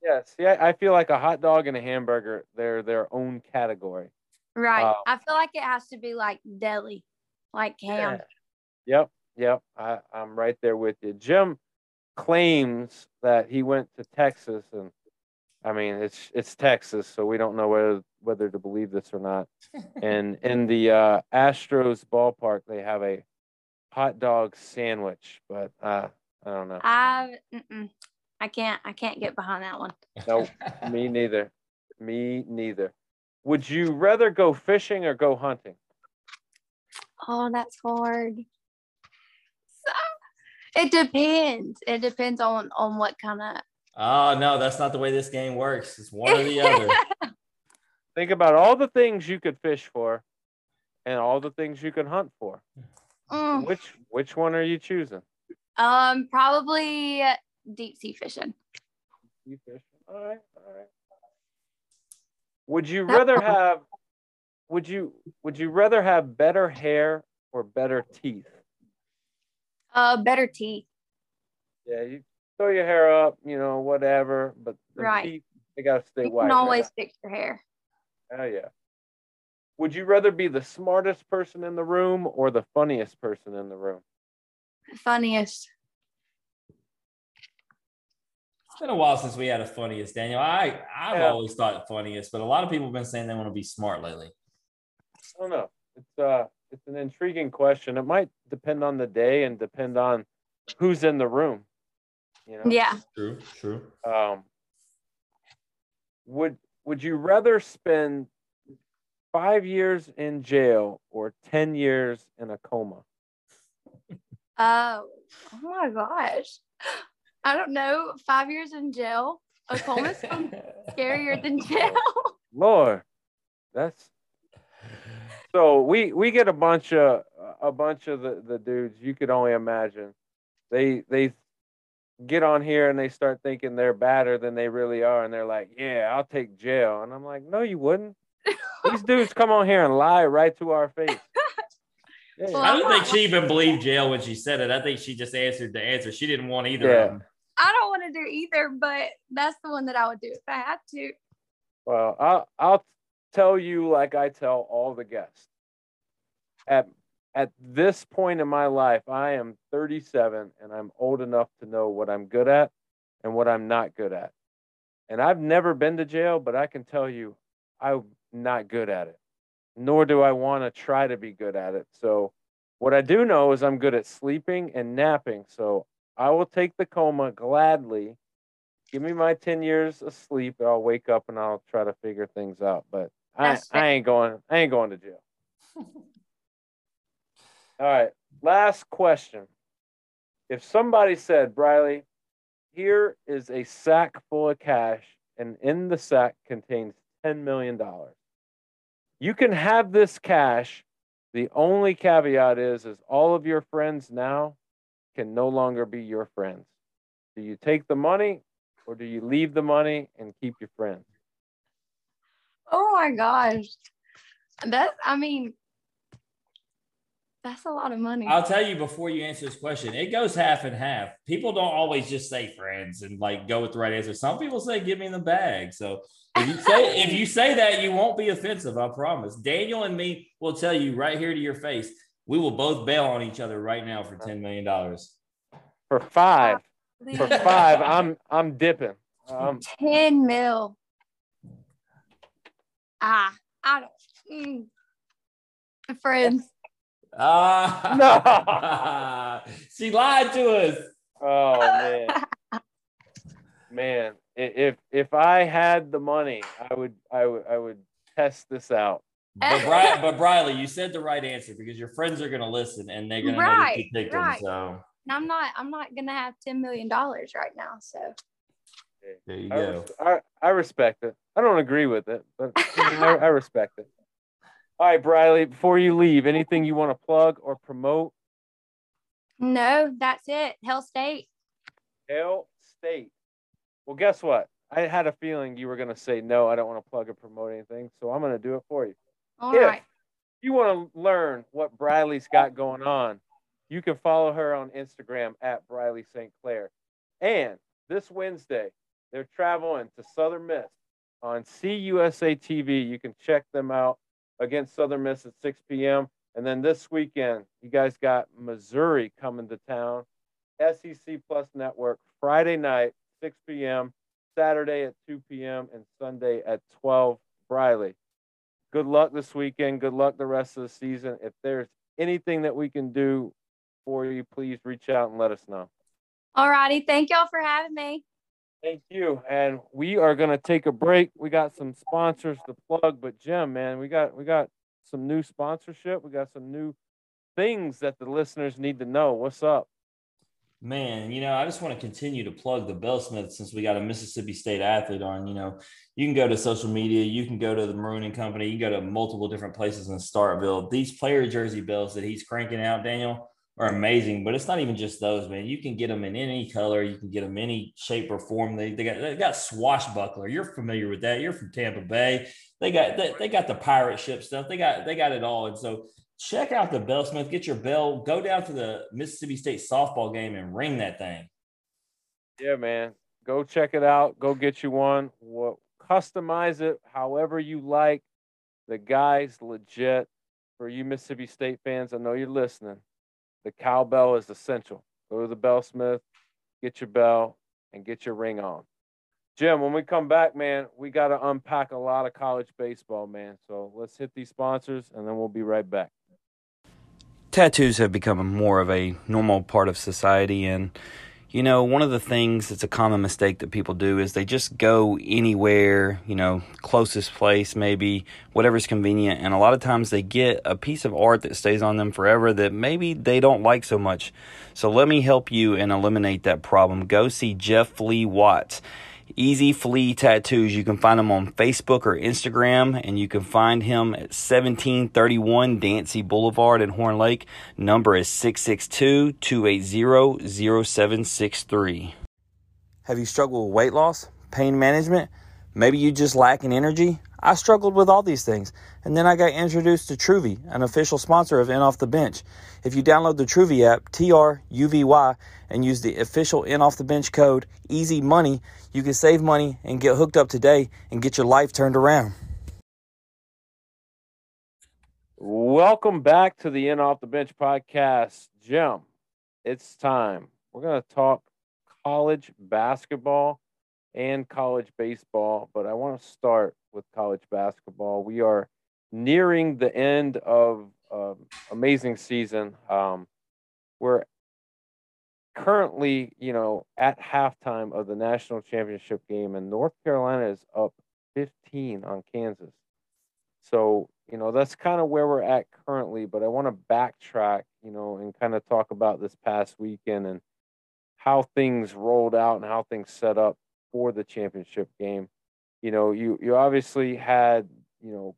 Yes. Yeah, I feel like a hot dog and a hamburger, they're their own category. Right. Um, I feel like it has to be like deli, like ham. Yep. Yep. I, I'm right there with you. Jim claims that he went to Texas and I mean it's it's Texas, so we don't know whether whether to believe this or not. and in the uh, Astros ballpark, they have a hot dog sandwich, but uh, I don't know. I mm-mm. I can't I can't get behind that one. Nope, me neither. Me neither. Would you rather go fishing or go hunting? Oh, that's hard. So, it depends. It depends on on what kind of. Oh no, that's not the way this game works. It's one or the other. Think about all the things you could fish for and all the things you could hunt for. Mm, Which which one are you choosing? um, probably deep sea fishing. You fishing. All right, all right. Would you rather have would you would you rather have better hair or better teeth? Uh, better teeth. Yeah, you throw your hair up, you know, whatever, but the Right. teeth they gotta stay You white. can man. always fix your hair. Oh yeah. Would you rather be the smartest person in the room or the funniest person in the room? Funniest. It's been a while since we had a funniest, Daniel. I I've Yeah. always thought funniest, but a lot of people have been saying they want to be smart lately. I don't know. It's uh it's an intriguing question. It might depend on the day and depend on who's in the room. You know? Yeah. True, true. Um would would you rather spend five years in jail or ten years in a coma? Oh, oh my gosh. I don't know. Five years in jail. A coma sounds scarier than jail. Lord, that's so we we get a bunch of a bunch of the, the dudes you could only imagine. They they get on here and they start thinking they're badder than they really are, and they're like, "Yeah, I'll take jail," and I'm like, "No, you wouldn't." These dudes come on here and lie right to our face. Yeah, Well, I don't think she even believed jail when she said it. I think she just answered the answer. She didn't want either Yeah. of them. I don't want to do either, but that's the one that I would do if I had to. Well, I'll I'll tell you like I tell all the guests. At at this point in my life, I am 37 and I'm old enough to know what I'm good at and what I'm not good at. And I've never been to jail, but I can tell you I'm not good at it. Nor do I want to try to be good at it. So what I do know is I'm good at sleeping and napping. So I will take the coma gladly give me my 10 years of sleep and I'll wake up and I'll try to figure things out. But I, I ain't going I ain't going to jail. All right. Last question. If somebody said, Briley, here is a sack full of cash, and in the sack contains $10 million. You can have this cash. The only caveat is, is all of your friends now can no longer be your friends. Do you take the money or do you leave the money and keep your friends? Oh my gosh. That's, I mean, that's a lot of money. I'll tell you before you answer this question, it goes half and half. People don't always just say friends and like go with the right answer. Some people say, give me the bag. So if you say if you say that, you won't be offensive, I promise. Daniel and me will tell you right here to your face, we will both bail on each other right now for $10 million. For five. For five, I'm I'm dipping. Um, 10 mil. Ah, I don't. Mm. Friends. Ah, no. she lied to us. oh man. Man, if if I had the money, I would I would I would test this out. But, Bri- but Briley, you said the right answer because your friends are going to listen and they're going to know Right, them. So And I'm not. I'm not gonna have ten million dollars right now. So there you I, go. res- I, I respect it. I don't agree with it, but you know, I, I respect it. All right, Briley, before you leave, anything you want to plug or promote? no, that's it. Hail State. Hail State. Well, guess what? I had a feeling you were going to say no. I don't want to plug or promote anything, so I'm going to do it for you. All If right. you want to learn what Briley's got going on, you can follow her on Instagram at Briley St. Clair. And this Wednesday, they're traveling to Southern Miss on CUSA TV. You can check them out against Southern Miss at 6 p.m. And then this weekend, you guys got Missouri coming to town, SEC Plus Network, Friday night, 6 p.m., Saturday at 2 p.m., and Sunday at 12. Briley, good luck this weekend. Good luck the rest of the season. If there's anything that we can do for you, please reach out and let us know. All righty. Thank y'all for having me. Thank you. And we are gonna take a break. We got some sponsors to plug, but Jim, man, we got we got some new sponsorship. We got some new things that the listeners need to know. What's up? Man, you know, I just want to continue to plug the Bellsmith since we got a Mississippi State athlete on. You know, you can go to social media, you can go to the Marooning Company, you can go to multiple different places in Starkville. These player jersey bells that he's cranking out, Daniel, are amazing. But it's not even just those, man. You can get them in any color, you can get them any shape or form. They, they got they got swashbuckler. You're familiar with that. You're from Tampa Bay. They got they, they got the pirate ship stuff. They got they got it all. And so check out the Bellsmith, get your bell, go down to the Mississippi State softball game and ring that thing. Yeah, man. Go check it out. Go get you one. What customize it however you like. The guy's legit. For you Mississippi State fans, I know you're listening. The cowbell is essential. Go to the bellsmith, get your bell, and get your ring on. Jim, when we come back, man, we got to unpack a lot of college baseball, man. So let's hit these sponsors, and then we'll be right back. tattoos have become more of a normal part of society and you know one of the things that's a common mistake that people do is they just go anywhere you know closest place maybe whatever's convenient. And a lot of times they get a piece of art that stays on them forever that maybe they don't like so much. So let me help you and eliminate that problem. Go see jeff lee watts Easy Flea Tattoos. You can find him on Facebook or Instagram, and you can find him at 1731 Dancy Boulevard in Horn Lake. Number is 662 280 0763. Have you struggled with weight loss, pain management? Maybe you just lack in energy? I struggled with all these things, and then I got introduced to Truvy, an official sponsor of In Off the Bench. If you download the Truvy app, T R U V Y, and use the official In Off the Bench code Easy Money, you can save money and get hooked up today and get your life turned around. Welcome back to the In Off the Bench podcast. Jim, it's time. We're going to talk college basketball and college baseball, but I want to start with college basketball. We are nearing the end of um, amazing season. Um, we're currently, you know, at halftime of the national championship game, and North Carolina is up 15 on Kansas. So, you know, that's kind of where we're at currently, but I want to backtrack, you know, and kind of talk about this past weekend and how things rolled out and how things set up for the championship game. You know, you you obviously had, you know,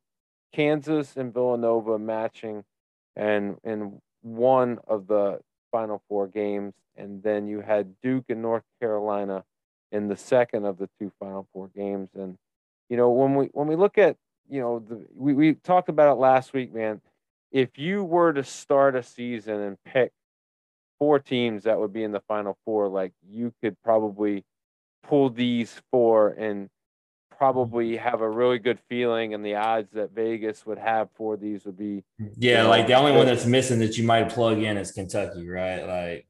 Kansas and Villanova matching and in one of the final four games and then you had Duke and North Carolina in the second of the two final four games and you know when we when we look at you know, the, we we talked about it last week, man. If you were to start a season and pick four teams that would be in the final four, like you could probably pull these four and probably have a really good feeling and the odds that Vegas would have for these would be yeah like the only one that's missing that you might plug in is Kentucky right? Like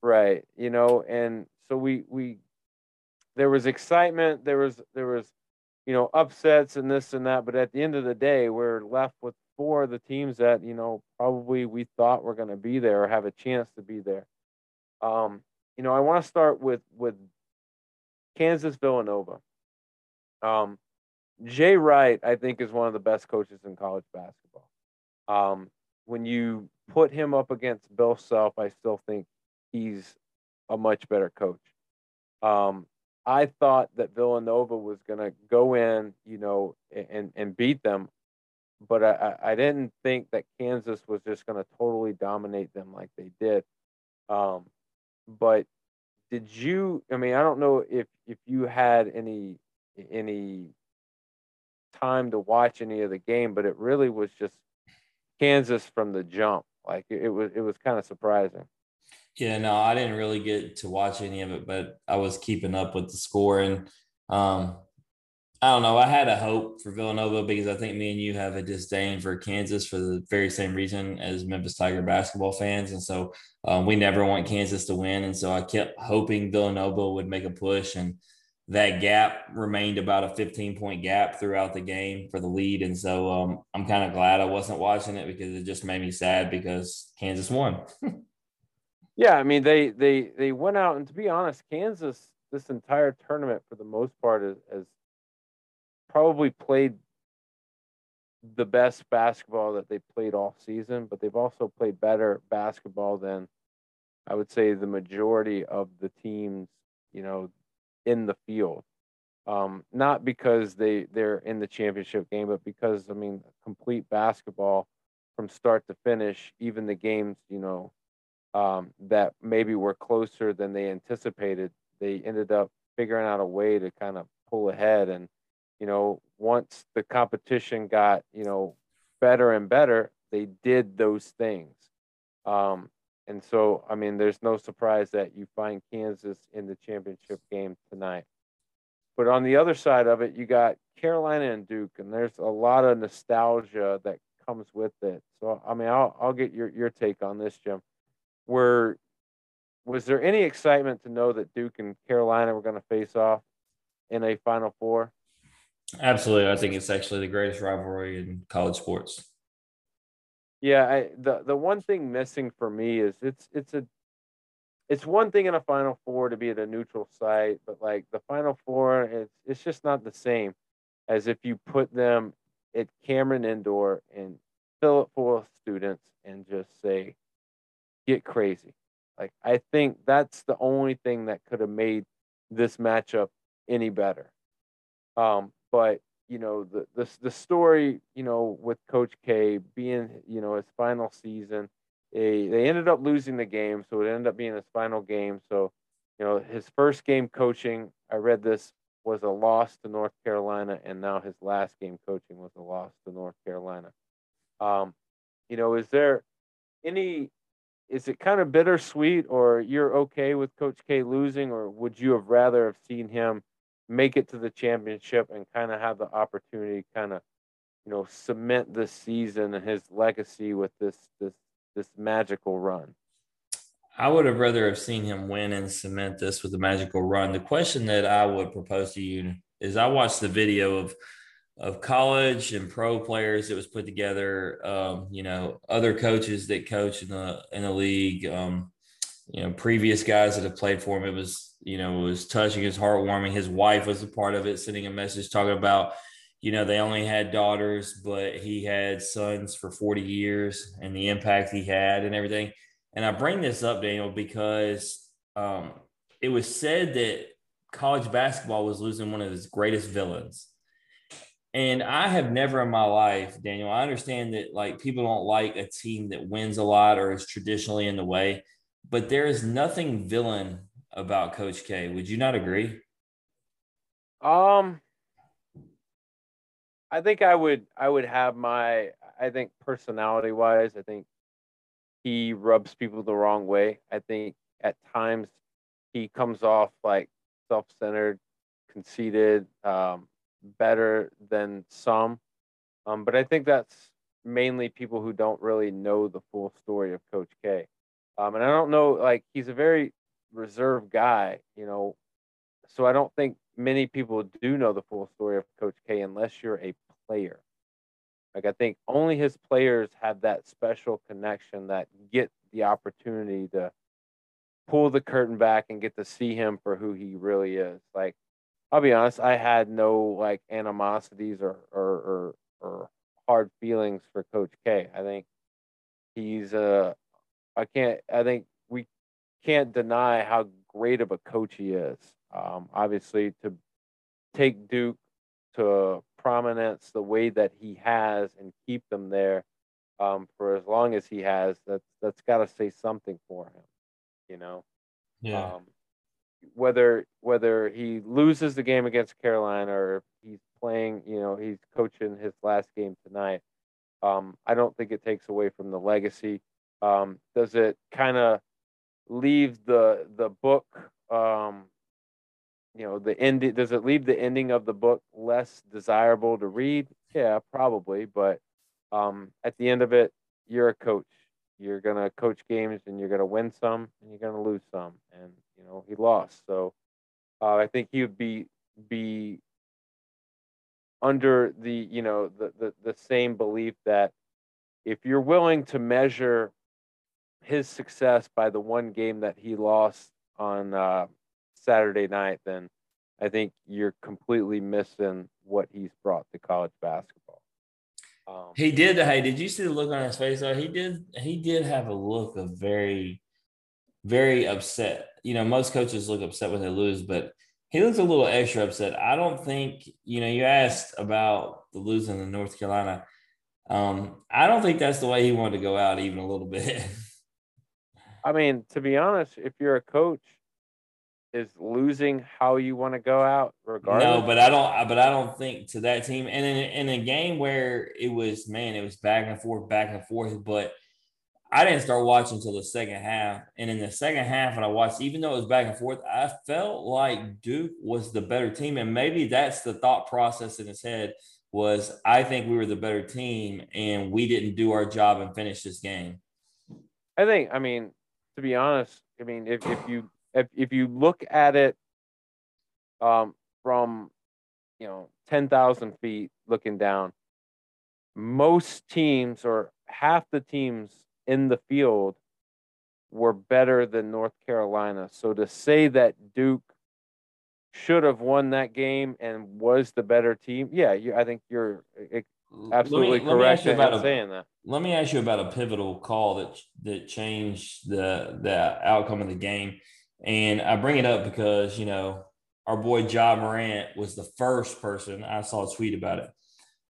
right you know and so we we there was excitement there was there was you know upsets and this and that but at the end of the day we're left with four of the teams that you know probably we thought were going to be there or have a chance to be there. Um you know I want to start with with Kansas Villanova um, Jay Wright, I think, is one of the best coaches in college basketball. Um, when you put him up against Bill Self, I still think he's a much better coach. Um, I thought that Villanova was going to go in, you know, and and beat them, but I, I didn't think that Kansas was just going to totally dominate them like they did. Um, but did you? I mean, I don't know if if you had any any time to watch any of the game, but it really was just Kansas from the jump. Like it, it was, it was kind of surprising. Yeah, no, I didn't really get to watch any of it, but I was keeping up with the score. And um, I don't know, I had a hope for Villanova because I think me and you have a disdain for Kansas for the very same reason as Memphis Tiger basketball fans. And so um, we never want Kansas to win. And so I kept hoping Villanova would make a push. And that gap remained about a 15 point gap throughout the game for the lead. And so um, I'm kind of glad I wasn't watching it because it just made me sad because Kansas won. yeah, I mean they they they went out and to be honest, Kansas this entire tournament for the most part has, has probably played the best basketball that they played all season, but they've also played better basketball than I would say the majority of the teams, you know, in the field. Um, not because they they're in the championship game, but because I mean, complete basketball from start to finish, even the games you know um, that maybe were closer than they anticipated, they ended up figuring out a way to kind of pull ahead. And you know, once the competition got you know better and better, they did those things. Um, and so, I mean, there's no surprise that you find Kansas in the championship game tonight. But on the other side of it, you got Carolina and Duke, and there's a lot of nostalgia that comes with it. So, I mean, I'll, I'll get your, your take on this, Jim. Where was there any excitement to know that Duke and Carolina were going to face off in a Final Four? Absolutely. I think it's actually the greatest rivalry in college sports. Yeah, I, the the one thing missing for me is it's it's a it's one thing in a final four to be at a neutral site, but like the final four, it's it's just not the same as if you put them at Cameron Indoor and fill it full of students and just say, get crazy. Like I think that's the only thing that could have made this matchup any better. Um, but you know the the the story you know with Coach K being you know his final season, they they ended up losing the game, so it ended up being his final game. So you know his first game coaching, I read this was a loss to North Carolina, and now his last game coaching was a loss to North Carolina. Um, you know, is there any? Is it kind of bittersweet, or you're okay with Coach K losing, or would you have rather have seen him? Make it to the championship and kind of have the opportunity kind of you know cement this season and his legacy with this this this magical run I would have rather have seen him win and cement this with a magical run. The question that I would propose to you is I watched the video of of college and pro players that was put together. Um, you know, other coaches that coach in the in the league. Um, you know, previous guys that have played for him. It was you know, it was touching, his heartwarming. His wife was a part of it, sending a message talking about, you know, they only had daughters, but he had sons for 40 years and the impact he had and everything. And I bring this up, Daniel, because um, it was said that college basketball was losing one of its greatest villains. And I have never in my life, Daniel, I understand that like people don't like a team that wins a lot or is traditionally in the way, but there is nothing villain about Coach K. Would you not agree? Um, I think I would I would have my I think personality wise, I think he rubs people the wrong way. I think at times he comes off like self centered, conceited, um, better than some. Um, but I think that's mainly people who don't really know the full story of Coach K. Um, and I don't know, like he's a very reserved guy, you know. So I don't think many people do know the full story of Coach K unless you're a player. Like I think only his players have that special connection that get the opportunity to pull the curtain back and get to see him for who he really is. Like I'll be honest, I had no like animosities or or or, or hard feelings for Coach K. I think he's uh I can't I think can't deny how great of a coach he is. Um, obviously, to take Duke to prominence the way that he has and keep them there um, for as long as he has, that's that's got to say something for him, you know. Yeah. Um, whether whether he loses the game against Carolina or he's playing, you know, he's coaching his last game tonight. Um, I don't think it takes away from the legacy. Um, does it kind of leave the the book um, you know the ending does it leave the ending of the book less desirable to read? Yeah probably but um, at the end of it you're a coach. You're gonna coach games and you're gonna win some and you're gonna lose some. And you know he lost. So uh, i think he would be be under the you know the, the the same belief that if you're willing to measure his success by the one game that he lost on uh, Saturday night, then I think you're completely missing what he's brought to college basketball. Um, he did. Hey, did you see the look on his face? Though he did. He did have a look of very, very upset. You know, most coaches look upset when they lose, but he looks a little extra upset. I don't think. You know, you asked about the losing in North Carolina. Um, I don't think that's the way he wanted to go out, even a little bit. I mean, to be honest, if you're a coach is losing how you want to go out regardless. No, but I don't but I don't think to that team and in, in a game where it was man, it was back and forth, back and forth, but I didn't start watching until the second half. And in the second half, when I watched, even though it was back and forth, I felt like Duke was the better team. And maybe that's the thought process in his head was I think we were the better team and we didn't do our job and finish this game. I think, I mean, to be honest, I mean, if, if you if if you look at it um, from you know ten thousand feet looking down, most teams or half the teams in the field were better than North Carolina. So to say that Duke should have won that game and was the better team, yeah, you, I think you're absolutely me, correct in saying that. Let me ask you about a pivotal call that that changed the the outcome of the game. And I bring it up because, you know, our boy Ja Morant was the first person I saw tweet about it.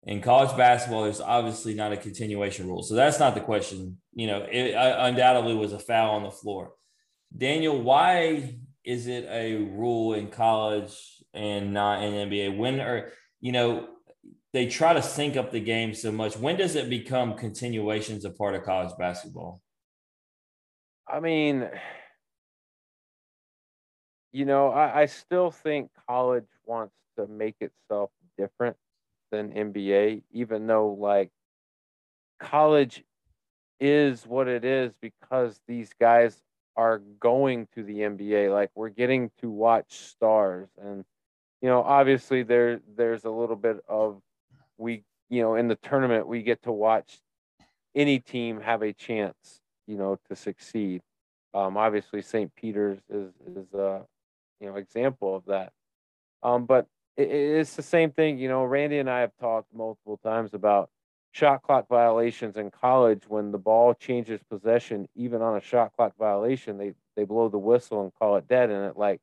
In college basketball, there's obviously not a continuation rule. So that's not the question. You know, it undoubtedly was a foul on the floor. Daniel, why is it a rule in college and not in NBA? When are, you know, they try to sync up the game so much. When does it become continuations a part of college basketball? I mean, you know, I, I still think college wants to make itself different than NBA, even though like college is what it is because these guys are going to the NBA. Like we're getting to watch stars and you know, obviously there there's a little bit of we you know, in the tournament we get to watch any team have a chance, you know, to succeed. Um, obviously St. Peter's is is a you know example of that. Um, but it, it's the same thing. You know, Randy and I have talked multiple times about shot clock violations in college. When the ball changes possession, even on a shot clock violation, they they blow the whistle and call it dead. And it like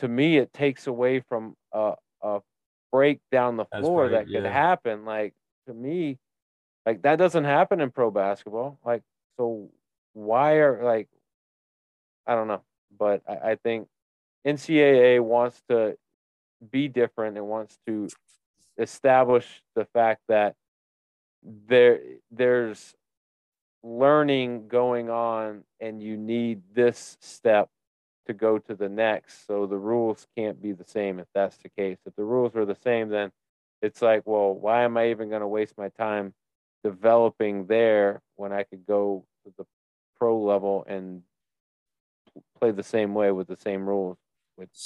to me, it takes away from a, a break down the floor that could yeah. happen. Like to me, like that doesn't happen in pro basketball. Like so, why are like I don't know, but I, I think NCAA wants to be different and wants to establish the fact that there there's learning going on and you need this step to go to the next so the rules can't be the same if that's the case if the rules are the same then it's like well why am i even going to waste my time developing there when i could go to the pro level and play the same way with the same rules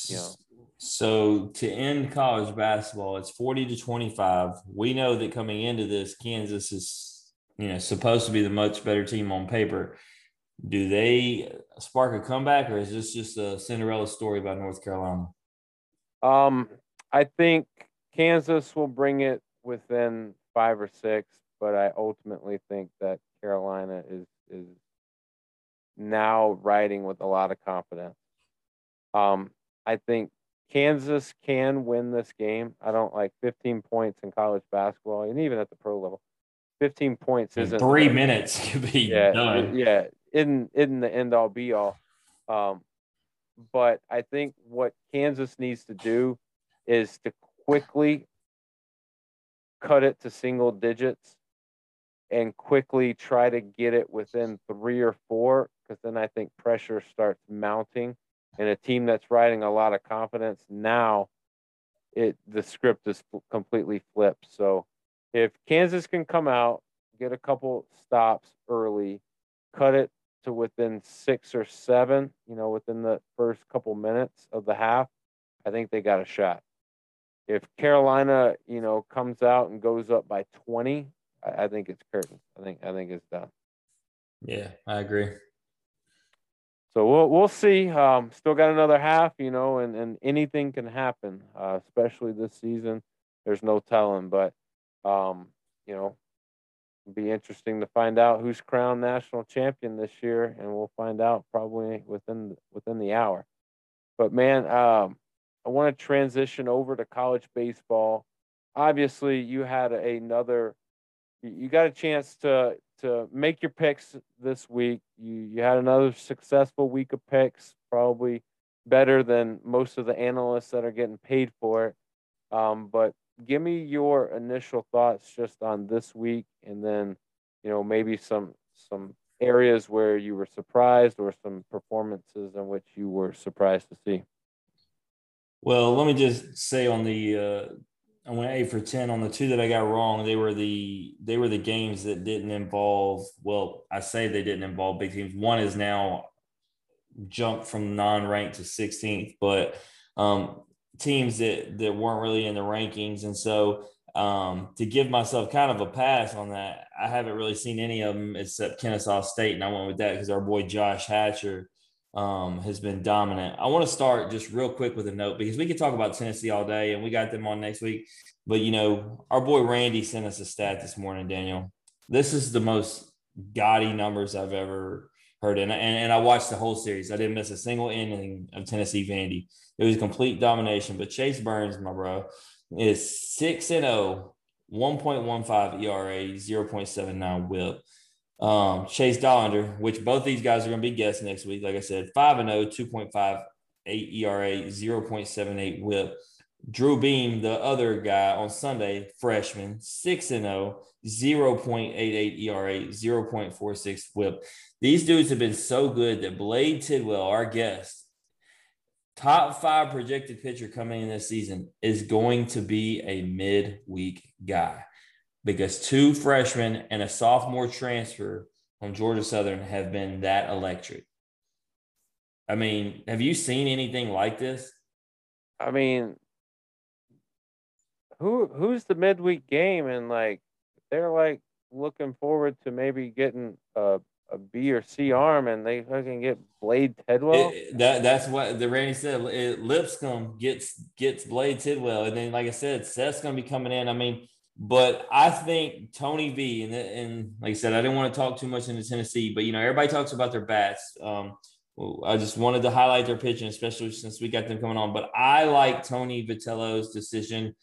you know so to end college basketball, it's 40 to 25. We know that coming into this, Kansas is, you know, supposed to be the much better team on paper. Do they spark a comeback or is this just a Cinderella story about North Carolina? Um, I think Kansas will bring it within five or six, but I ultimately think that Carolina is is now riding with a lot of confidence. Um, I think Kansas can win this game. I don't like 15 points in college basketball and even at the pro level. 15 points isn't three minutes could be yeah, done. yeah, isn't isn't the end all be all. Um, but I think what Kansas needs to do is to quickly cut it to single digits and quickly try to get it within three or four, because then I think pressure starts mounting. And a team that's riding a lot of confidence now, it the script is completely flipped. So if Kansas can come out, get a couple stops early, cut it to within six or seven, you know, within the first couple minutes of the half, I think they got a shot. If Carolina, you know, comes out and goes up by 20, I, I think it's curtains. I think I think it's done. Yeah, I agree. So we'll we'll see. Um, still got another half, you know, and, and anything can happen, uh, especially this season. There's no telling, but um, you know, be interesting to find out who's crowned national champion this year, and we'll find out probably within within the hour. But man, um, I want to transition over to college baseball. Obviously, you had another. You got a chance to to make your picks this week. You you had another successful week of picks, probably better than most of the analysts that are getting paid for it. Um, but give me your initial thoughts just on this week, and then you know maybe some some areas where you were surprised or some performances in which you were surprised to see. Well, let me just say on the uh, I went eight for ten on the two that I got wrong. They were the they were the games that didn't involve. Well, I say they didn't involve big teams. One is now jumped from non-ranked to 16th, but um, teams that that weren't really in the rankings, and so um, to give myself kind of a pass on that, I haven't really seen any of them except Kennesaw State, and I went with that because our boy Josh Hatcher um, has been dominant. I want to start just real quick with a note because we could talk about Tennessee all day and we got them on next week. But, you know, our boy Randy sent us a stat this morning, Daniel. This is the most gaudy numbers I've ever heard. And, and, and I watched the whole series. I didn't miss a single inning of Tennessee Vandy. It was complete domination. But Chase Burns, my bro, is 6 and oh, 0, 1.15 ERA, 0.79 whip. Um, Chase Dollander, which both these guys are going to be guests next week. Like I said, 5 and 0, 2.58 ERA, 0.78 whip. Drew Beam, the other guy on Sunday, freshman, 6 and oh, 0, 0.88 ERA, 0.46 whip. These dudes have been so good that Blade Tidwell, our guest, top five projected pitcher coming in this season, is going to be a midweek guy because two freshmen and a sophomore transfer from Georgia Southern have been that electric. I mean, have you seen anything like this? I mean, who who's the midweek game and like they're like looking forward to maybe getting a a B or C arm and they fucking get Blade Tidwell. It- that that's what the Randy said. It, Lipscomb gets gets Blade Tidwell, and then like I said, Seth's to be coming in. I mean, but I think Tony V and and like I said, I didn't want to talk too much into Tennessee, but you know everybody talks about their bats. Um, I just wanted to highlight their pitching, especially since we got them coming on. But I like Tony Vitello's decision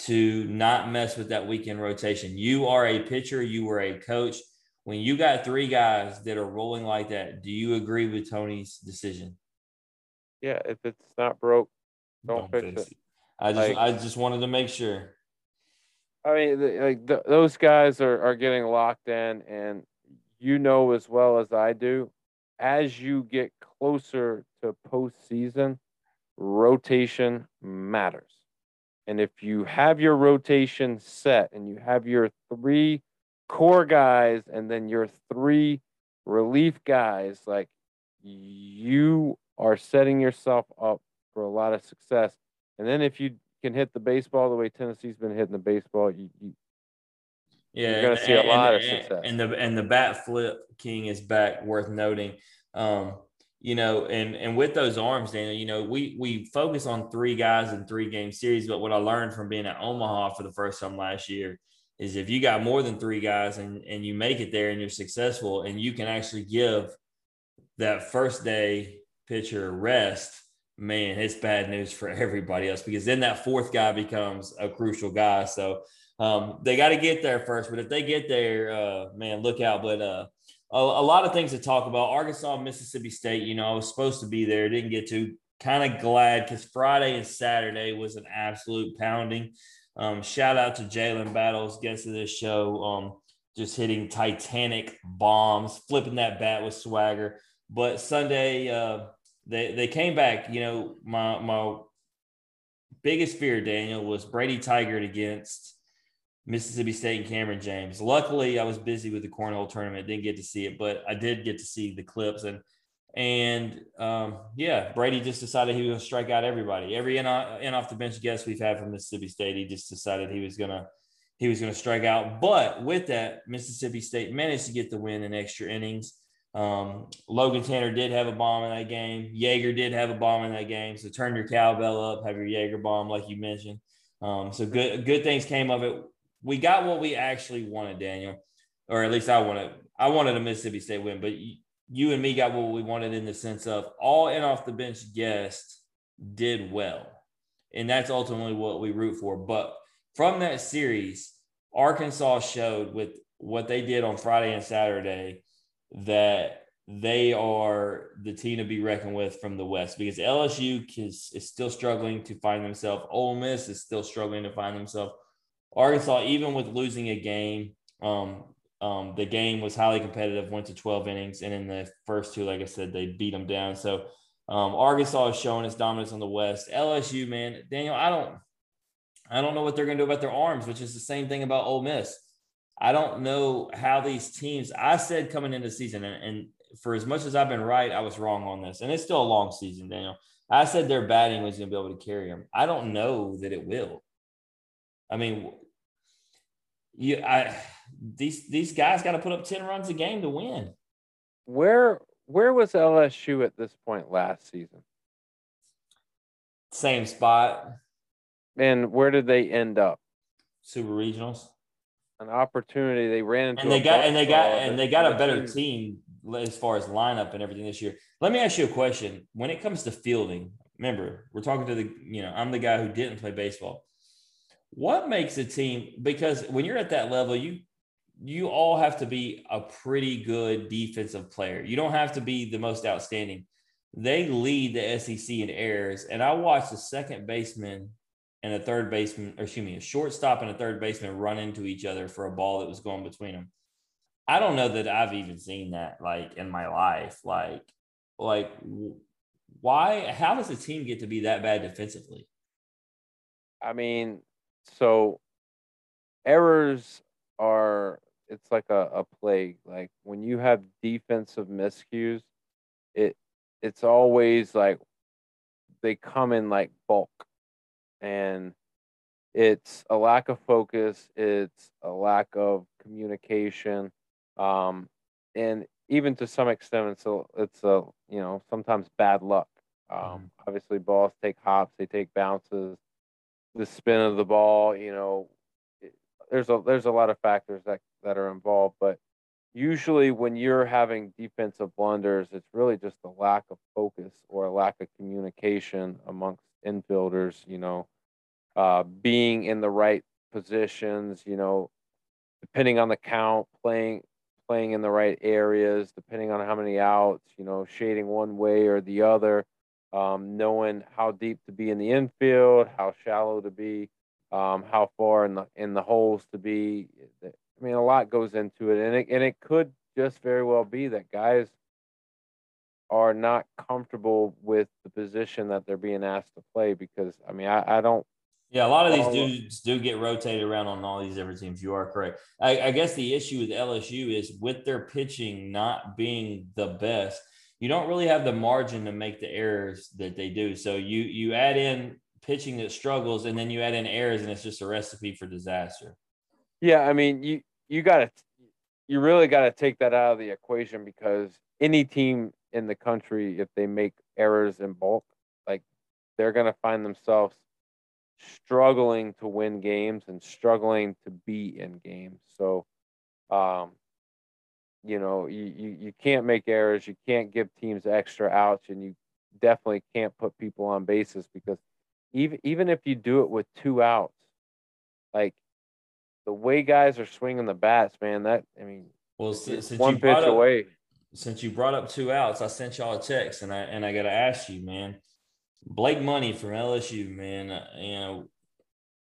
to not mess with that weekend rotation. You are a pitcher, you were a coach. When you got three guys that are rolling like that, do you agree with Tony's decision? yeah, if it's not broke, don't, fix it. I just Like- I just wanted to make sure. I mean, the, like the, those guys are, are getting locked in, and you know as well as I do, as you get closer to postseason, rotation matters. And if you have your rotation set and you have your three core guys and then your three relief guys, like you are setting yourself up for a lot of success. And then if you can hit the baseball the way Tennessee's been hitting the baseball, you, you yeah, you're going to see a and, lot and, of success. And the and the bat flip king is back, worth noting. Um, you know, and and with those arms, Daniel, you know, we we focus on three guys in three game series, but what I learned from being at Omaha for the first time last year is if you got more than three guys and and you make it there and you're successful and you can actually give that first day pitcher rest, man, it's bad news for everybody else because then that fourth guy becomes a crucial guy. So um, they got to get there first, but if they get there, uh, man, look out. But uh, a, a, lot of things to talk about. Arkansas, Mississippi State. You know, I was supposed to be there, didn't get to. Kind of glad because Friday and Saturday was an absolute pounding. Um, shout out to Jalen Battles, guest of this show. Um, just hitting Titanic bombs, flipping that bat with swagger. But Sunday, uh, they they came back. You know, my my biggest fear, Daniel, was Brady Tygart against Mississippi State and Cameron James. Luckily, I was busy with the cornhole tournament, didn't get to see it, but I did get to see the clips and and um, yeah, Brady just decided he was going to strike out everybody. Every in, in off the bench guest we've had from Mississippi State, he just decided he was gonna he was gonna strike out. But with that, Mississippi State managed to get the win in extra innings. Um, Logan Tanner did have a bomb in that game. Yeager did have a bomb in that game. So turn your cowbell up, have your Jaeger bomb, like you mentioned. Um, so good good things came of it we got what we actually wanted, Daniel, or at least I wanted. I wanted a Mississippi State win, but you, you and me got what we wanted in the sense of all in off the bench guests did well, and that's ultimately what we root for. But from that series, Arkansas showed with what they did on Friday and Saturday that they are the team to be reckoned with from the West because LSU is, is still struggling to find themselves. Ole Miss is still struggling to find themselves. Arkansas, even with losing a game, um, um, the game was highly competitive, went to 12 innings, and in the first two, like I said, they beat them down. So um, Arkansas is showing its dominance on the West. LSU, man, Daniel, I don't, I don't know what they're going to do about their arms, which is the same thing about Ole Miss. I don't know how these teams. I said coming into the season, and, and for as much as I've been right, I was wrong on this, and it's still a long season, Daniel. I said their batting was going to be able to carry them. I don't know that it will. I mean, you, I these these guys got to put up ten runs a game to win. Where where was LSU at this point last season? Same spot. And where did they end up? Super regionals. An opportunity they ran into. And they got and they got and they got a better team as far as lineup and everything this year. Let me ask you a question. When it comes to fielding, remember we're talking to the you know I'm the guy who didn't play baseball what makes a team because when you're at that level you you all have to be a pretty good defensive player. You don't have to be the most outstanding. They lead the sec in errors and i watched a second baseman and a third baseman or excuse me a shortstop and a third baseman run into each other for a ball that was going between them. I don't know that i've even seen that like in my life. Like like why how does a team get to be that bad defensively? I mean so errors are it's like a, a plague. Like when you have defensive miscues, it it's always like they come in like bulk. And it's a lack of focus, it's a lack of communication. Um, and even to some extent it's a it's a you know sometimes bad luck. Um, mm-hmm. obviously balls take hops, they take bounces the spin of the ball. You know, there's a there's a lot of factors that that are involved, but usually when you're having defensive blunders, it's really just a lack of focus or a lack of communication amongst infielders. You know, uh, being in the right positions. You know, depending on the count, playing playing in the right areas, depending on how many outs. You know, shading one way or the other um, knowing how deep to be in the infield, how shallow to be um, how far in the in the holes to be. I mean, a lot goes into it, and it and it could just very well be that guys are not comfortable with the position that they're being asked to play because I mean I, I don't yeah, a lot of these dudes do get rotated around on all these different teams. You are correct. I, I, guess the issue with LSU is with their pitching not being the best, you don't really have the margin to make the errors that they do. So you you add in pitching that struggles, and then you add in errors, and it's just a recipe for disaster. Yeah, I mean you you got to you really got to take that out of the equation because any team in the country, if they make errors in bulk, like they're going to find themselves struggling to win games and struggling to be in games. So, um, you know, you, you, you can't make errors. You can't give teams extra outs, and you definitely can't put people on bases because even even if you do it with two outs, like the way guys are swinging the bats, man, that I mean, well, since, one pitch up, away. Since you brought up two outs, I sent y'all a text, and I and I got to ask you, man. Blake Money from LSU, man. Uh, you know,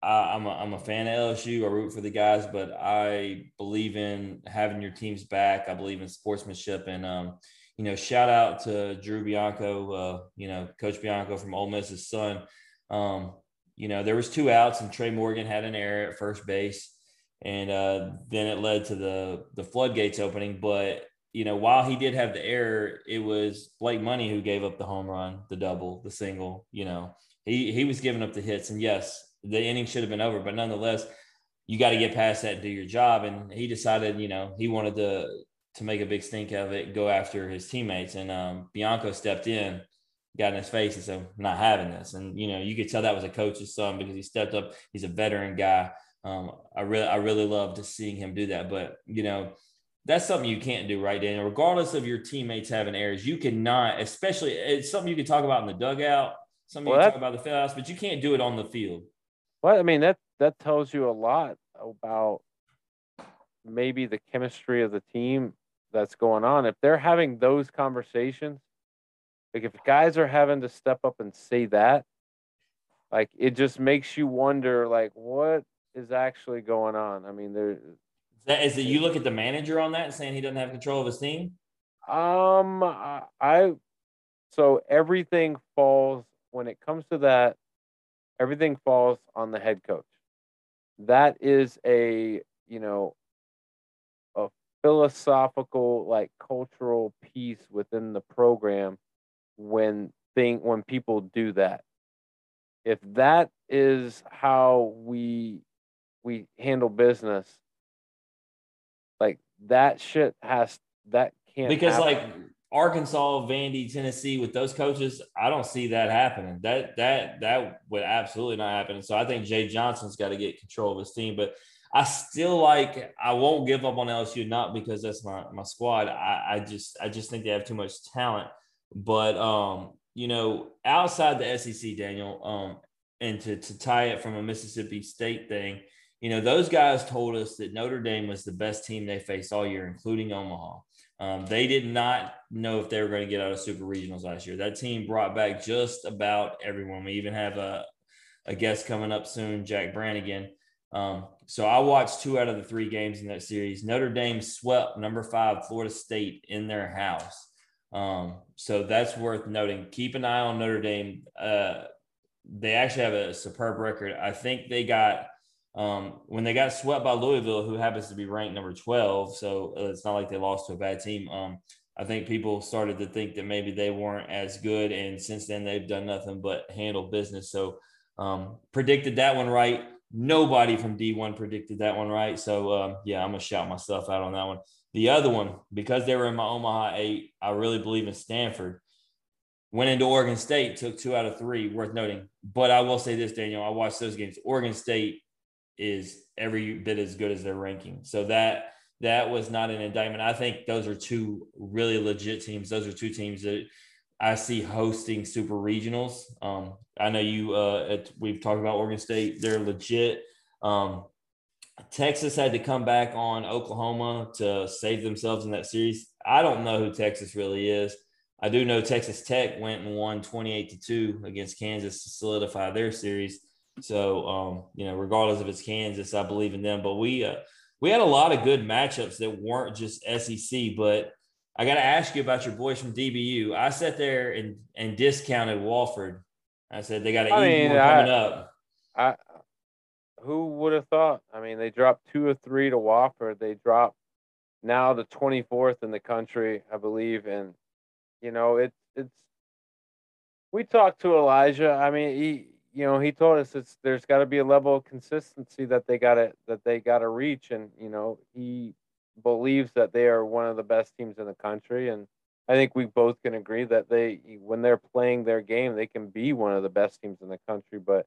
I, am a, I'm a fan of LSU. I root for the guys, but I believe in having your teams back. I believe in sportsmanship, and um, you know, shout out to Drew Bianco, uh, you know, Coach Bianco from Ole Miss's son. Um, you know, there was two outs, and Trey Morgan had an error at first base, and uh, then it led to the the floodgates opening. But you know, while he did have the error, it was Blake Money who gave up the home run, the double, the single. You know, he he was giving up the hits, and yes, the inning should have been over, but nonetheless, you got to get past that and do your job. And he decided, you know, he wanted to to make a big stink of it, go after his teammates, and um, Bianco stepped in, got in his face, and said, "Not having this." And you know, you could tell that was a coach's son because he stepped up. He's a veteran guy. Um, I really, I really loved seeing him do that. But you know that's something you can't do, right, Daniel? Regardless of your teammates having errors, you cannot, especially it's something you can talk about in the dugout, something well, you can talk about the field but you can't do it on the field. Well, I mean that that tells you a lot about maybe the chemistry of the team that's going on. If they're having those conversations, like if guys are having to step up and say that, like it just makes you wonder, like what is actually going on. I mean, there that is it you look at the manager on that and saying he doesn't have control of his team? Um, I so everything falls when it comes to that. Everything falls on the head coach. That is a you know a philosophical like cultural piece within the program when thing when people do that. If that is how we we handle business, like that shit has that can't because happen. like Arkansas, Vandy, Tennessee with those coaches, I don't see that happening. That that that would absolutely not happen. So I think Jay Johnson's got to get control of his team. But I still like I won't give up on LSU, not because that's my my squad. I, I just I just think they have too much talent. But um, you know, outside the SEC, Daniel, um, and to to tie it from a Mississippi State thing, you know, those guys told us that Notre Dame was the best team they faced all year, including Omaha. Um, they did not know if they were going to get out of super regionals last year. That team brought back just about everyone. We even have a, a guest coming up soon, Jack Brannigan. Um, so I watched two out of the three games in that series. Notre Dame swept number five Florida State in their house. Um, so that's worth noting. Keep an eye on Notre Dame. Uh, they actually have a superb record. I think they got um, when they got swept by Louisville, who happens to be ranked number 12, so uh, it's not like they lost to a bad team. Um, I think people started to think that maybe they weren't as good, and since then they've done nothing but handle business. So um, predicted that one right. Nobody from D1 predicted that one right. So um, yeah, I'm gonna shout myself out on that one. The other one, because they were in my Omaha eight, I really believe in Stanford. Went into Oregon State, took two out of three, worth noting. But I will say this, Daniel, I watched those games. Oregon State is every bit as good as their ranking. So that that was not an indictment. I think those are two really legit teams. Those are two teams that I see hosting super regionals. Um, I know you. Uh, at, we've talked about Oregon State. They're legit. Um, Texas had to come back on Oklahoma to save themselves in that series. I don't know who Texas really is. I do know Texas Tech went and won 28 to 2 against Kansas to solidify their series. So, um, you know, regardless if it's Kansas, I believe in them. But we uh, we had a lot of good matchups that weren't just SEC. But I got to ask you about your boys from DBU. I sat there and and discounted Wofford. I said they got an I mean, coming up. I who would have thought? I mean, they dropped two or three to Wofford. They dropped now the 24th in the country, I believe, and you know it's it's. We talked to Elijah. I mean, he you know he told us it's there's got to be a level of consistency that they got to that they got to reach, and you know he believes that they are one of the best teams in the country, and I think we both can agree that they when they're playing their game, they can be one of the best teams in the country, but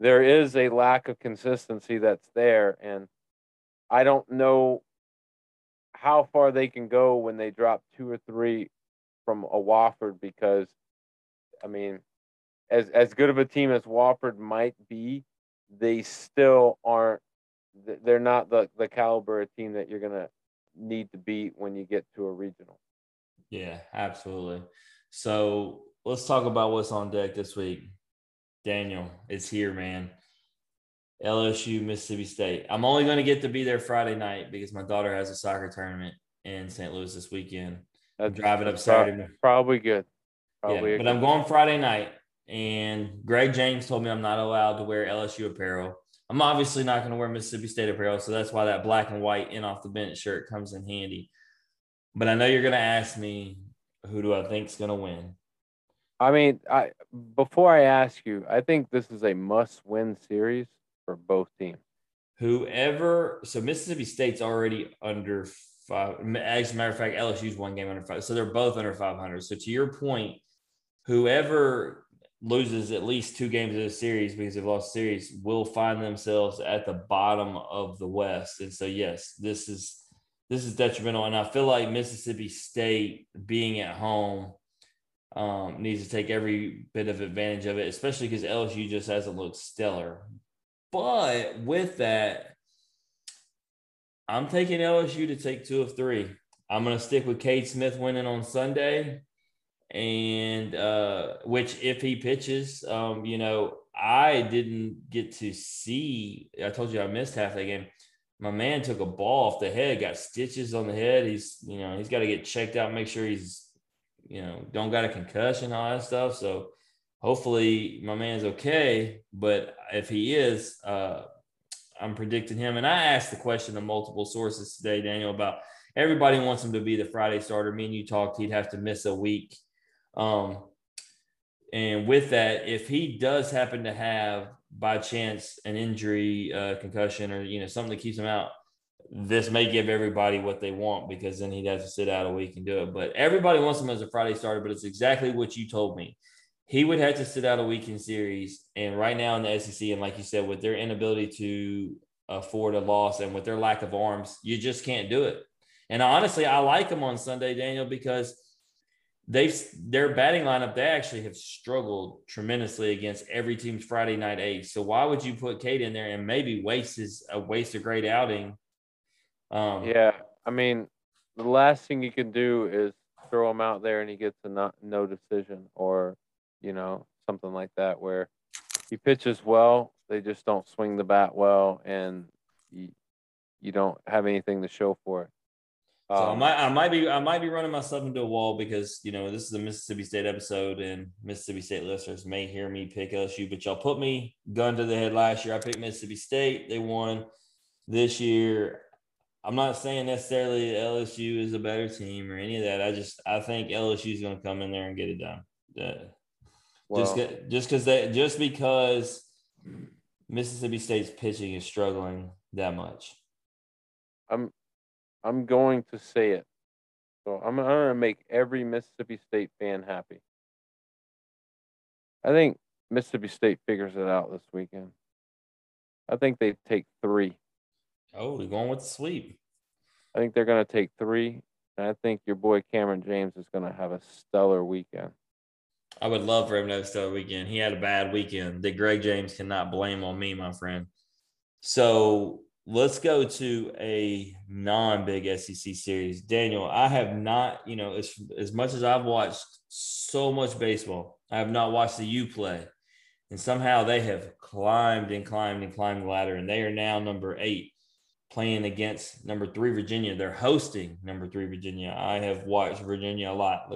there is a lack of consistency that's there and I don't know how far they can go when they drop two or three from a Wofford because I mean as as good of a team as Wofford might be, they still aren't they're not the the caliber of team that you're going to need to beat when you get to a regional. Yeah, absolutely. So, let's talk about what's on deck this week. Daniel, it's here, man. LSU, Mississippi State. I'm only going to get to be there Friday night because my daughter has a soccer tournament in St. Louis this weekend. I'm driving up Saturday. Probably good. Probably yeah, but I'm going Friday night, and Greg James told me I'm not allowed to wear LSU apparel. I'm obviously not going to wear Mississippi State apparel, so that's why that black and white in off the bench shirt comes in handy. But I know you're going to ask me who do I think is going to win. I mean, I before I ask you, I think this is a must-win series for both teams. Whoever, so Mississippi State's already under five. As a matter of fact, LSU's one game under five, so they're both under 500. So to your point, whoever loses at least two games of the series because they've lost series will find themselves at the bottom of the West. And so, yes, this is this is detrimental. And I feel like Mississippi State being at home um, needs to take every bit of advantage of it, especially because LSU just hasn't looked stellar. But with that, I'm taking LSU to take two of three. I'm going to stick with Cade Smith winning on Sunday. And uh, which, if he pitches, um, you know, I didn't get to see. I told you I missed half that game. My man took a ball off the head, got stitches on the head. He's, you know, he's got to get checked out, make sure he's you know, don't got a concussion, all that stuff. So hopefully my man's okay. But if he is, uh, I'm predicting him. And I asked the question to multiple sources today, Daniel, about everybody wants him to be the Friday starter. Me and you talked, he'd have to miss a week. Um, and with that, if he does happen to have by chance an injury, uh, concussion, or you know something that keeps him out, this may give everybody what they want because then he'd have to sit out a week and do it. But everybody wants him as a Friday starter, but it's exactly what you told me. He would have to sit out a week in series. And right now in the SEC, and like you said, with their inability to afford a loss and with their lack of arms, you just can't do it. And honestly, I like him on Sunday, Daniel, because they've their batting lineup, they actually have struggled tremendously against every team's Friday night ace. So why would you put Cade in there and maybe waste his a waste a great outing um, yeah, I mean, the last thing you can do is throw him out there and he gets a not, no decision or, you know, something like that where he pitches well, they just don't swing the bat well, and you, you don't have anything to show for it. Um, so I um, might, I might be, I might be running myself into a wall because you know this is a Mississippi State episode, and Mississippi State listeners may hear me pick LSU, but y'all put me gun to the head last year. I picked Mississippi State; they won. This year, I'm not saying necessarily LSU is a better team or any of that. I just I think LSU is going to come in there and get it done. Well, just just because they just because Mississippi State's pitching is struggling that much. I'm I'm going to say it. So I'm, I'm going to make every Mississippi State fan happy. I think Mississippi State figures it out this weekend. I think they take three. Oh, we're going with the sweep. I think they're going to take three. And I think your boy Kamren James is going to have a stellar weekend. I would love for him to have a stellar weekend. He had a bad weekend that Greg James cannot blame on me, my friend. So let's go to a non-big SEC series. Daniel, I have not, you know, as as much as I've watched so much baseball, I have not watched the U play. And somehow they have climbed and climbed and climbed the ladder, and they are now number eight, playing against number three Virginia. They're hosting number three Virginia. I have watched Virginia a lot.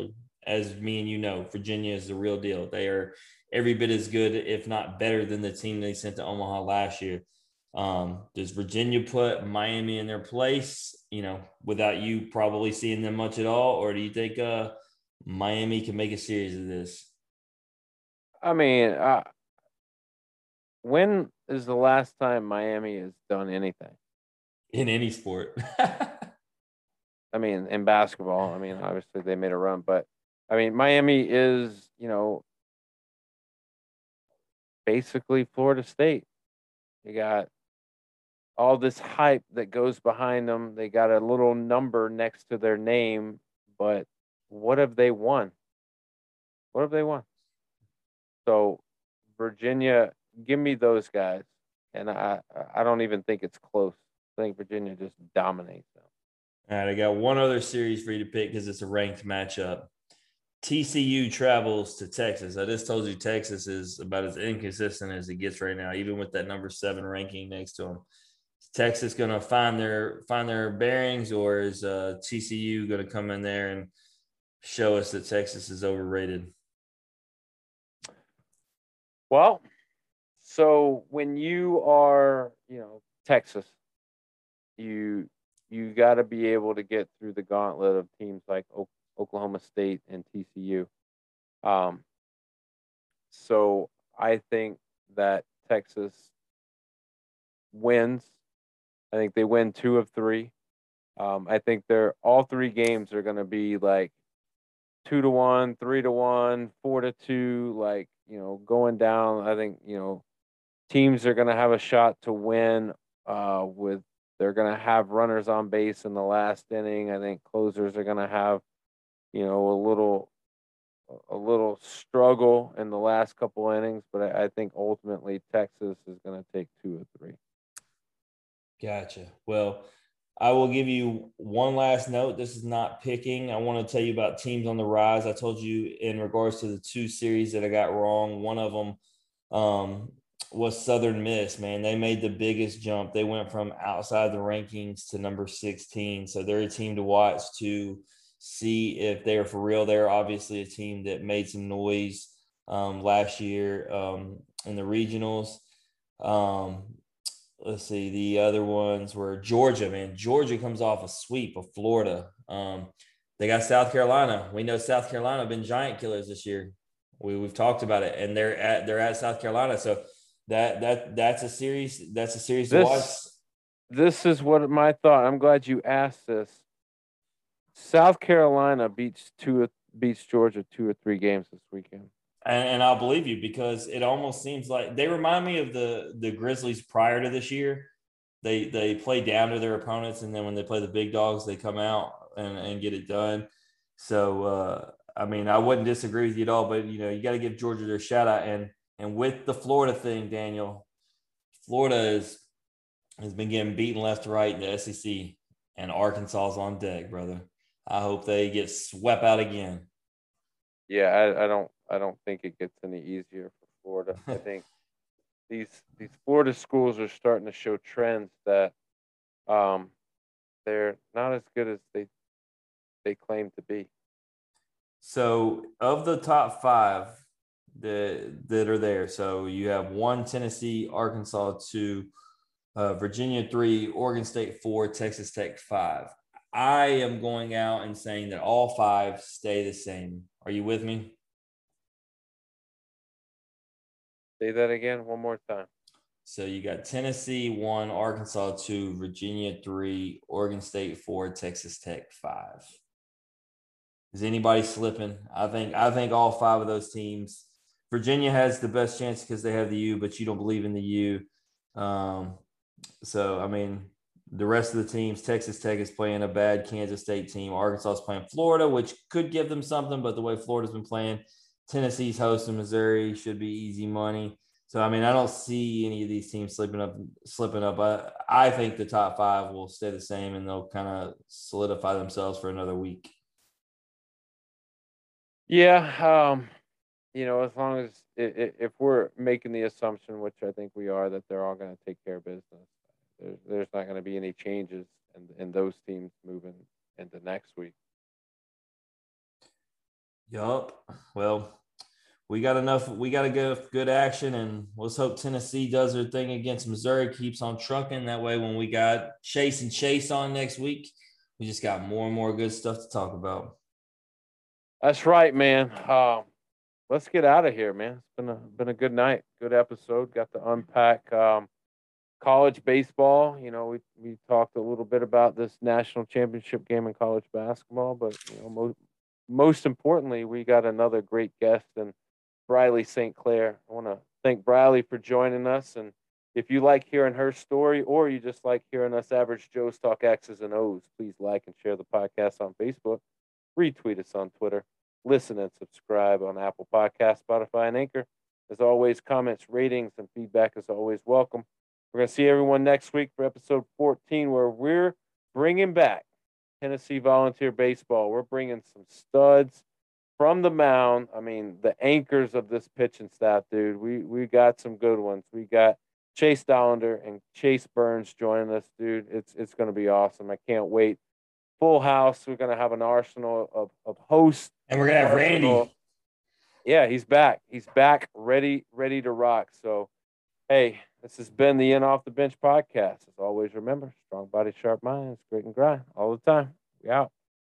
As me and you know, Virginia is the real deal. They are every bit as good, if not better, than the team they sent to Omaha last year. Um, does Virginia put Miami in their place? You know, without you probably seeing them much at all, or do you think uh, Miami can make a series of this? I mean, uh, when is the last time Miami has done anything in any sport? I mean, in basketball. I mean, obviously they made a run, but I mean, Miami is, you know, basically Florida State. You got all this hype that goes behind them. They got a little number next to their name, but what have they won? What have they won? So, Virginia, give me those guys, and I I don't even think it's close. I think Virginia just dominates them. All right, I got one other series for you to pick because it's a ranked matchup. TCU travels to Texas. I just told you Texas is about as inconsistent as it gets right now, even with that number seven ranking next to them. Texas going to find their find their bearings, or is uh, TCU going to come in there and show us that Texas is overrated? Well, so when you are, you know, Texas, you you got to be able to get through the gauntlet of teams like Oklahoma State and TCU. Um, so I think that Texas wins. I think they win two of three. Um, I think they're all three games are going to be like two to one, three to one, four to two, like you know, going down. I think you know, teams are going to have a shot to win. Uh, with they're going to have runners on base in the last inning. I think closers are going to have you know, a little a little struggle in the last couple innings, but I, I think ultimately Texas is going to take two or three. Gotcha. Well, I will give you one last note. This is not picking. I want to tell you about teams on the rise. I told you in regards to the two series that I got wrong. One of them um, was Southern Miss. Man, they made the biggest jump. They went from outside the rankings to number 16. So they're a team to watch to see if they're for real. They're obviously a team that made some noise um, last year um, in the regionals. Um, let's see, the other ones were Georgia. Man, Georgia comes off a sweep of Florida. Um, they got South Carolina. We know South Carolina have been giant killers this year. We, we've talked about it, and they're at they're at South Carolina. So that that that's a series. That's a series this, to watch. This is what my thought. I'm glad you asked this South Carolina beats two beats Georgia two or three games this weekend. And, and, I'll believe you because it almost seems like they remind me of the the Grizzlies prior to this year. They they play down to their opponents, and then when they play the big dogs, they come out and, and get it done. So uh, I mean, I wouldn't disagree with you at all, but you know, you got to give Georgia their shout out. And and with the Florida thing, Daniel, Florida is has been getting beaten left to right in the SEC, and Arkansas's on deck, brother. I hope they get swept out again. Yeah, I, I don't I don't think it gets any easier for Florida. I think these these Florida schools are starting to show trends that um, they're not as good as they they claim to be. So, of the top five that that are there, so you have one Tennessee, Arkansas two, uh, Virginia three, Oregon State four, Texas Tech five. I am going out and saying that all five stay the same. Are you with me? Say that again one more time. So you got Tennessee one, Arkansas two, Virginia three, Oregon State four, Texas Tech five. Is anybody slipping? I think I think all five of those teams. Virginia has the best chance because they have the U, but you don't believe in the U. Um, so I mean, the rest of the teams, Texas Tech is playing a bad Kansas State team. Arkansas is playing Florida, which could give them something, but the way Florida's been playing, Tennessee's host hosting Missouri should be easy money. So I mean, I don't see any of these teams slipping up. Slipping up. I, I think the top five will stay the same, and they'll kind of solidify themselves for another week. Yeah, um, you know, as long as if we're making the assumption, which I think we are, that they're all going to take care of business, there's, there's not going to be any changes in, in those teams moving into next week. Yup. Well, we got enough. We got to get good action, and let's hope Tennessee does their thing against Missouri, keeps on trucking. That way, when we got Chase and Chase on next week, we just got more and more good stuff to talk about. That's right, man. Um, let's get out of here, man. It's been a been a good night, good episode. Got to unpack um, college baseball. You know, we we talked a little bit about this national championship game in college basketball, but you know, most most importantly, we got another great guest and Briley St. Clair. I want to thank Briley for joining us. And if you like hearing her story, or you just like hearing us average Joe's talk X's and O's, please like and share the podcast on Facebook, retweet us on Twitter listen and subscribe on Apple Podcast, Spotify, and Anchor. As always, comments, ratings, and feedback is always welcome. We're going to see everyone next week for episode 14, where we're bringing back Tennessee Volunteer Baseball. We're bringing some studs from the mound. I mean, the anchors of this pitching staff, dude. We we got some good ones. We got Chase Dollander and Chase Burns joining us, dude. It's it's going to be awesome. I can't wait full house. We're going to have an arsenal of, of hosts. And we're going to have Randy. Yeah, he's back. He's back, ready, ready to rock. So, hey, this has been the In Off the Bench podcast. As always, remember, strong body, sharp minds, grit and grind all the time. We out.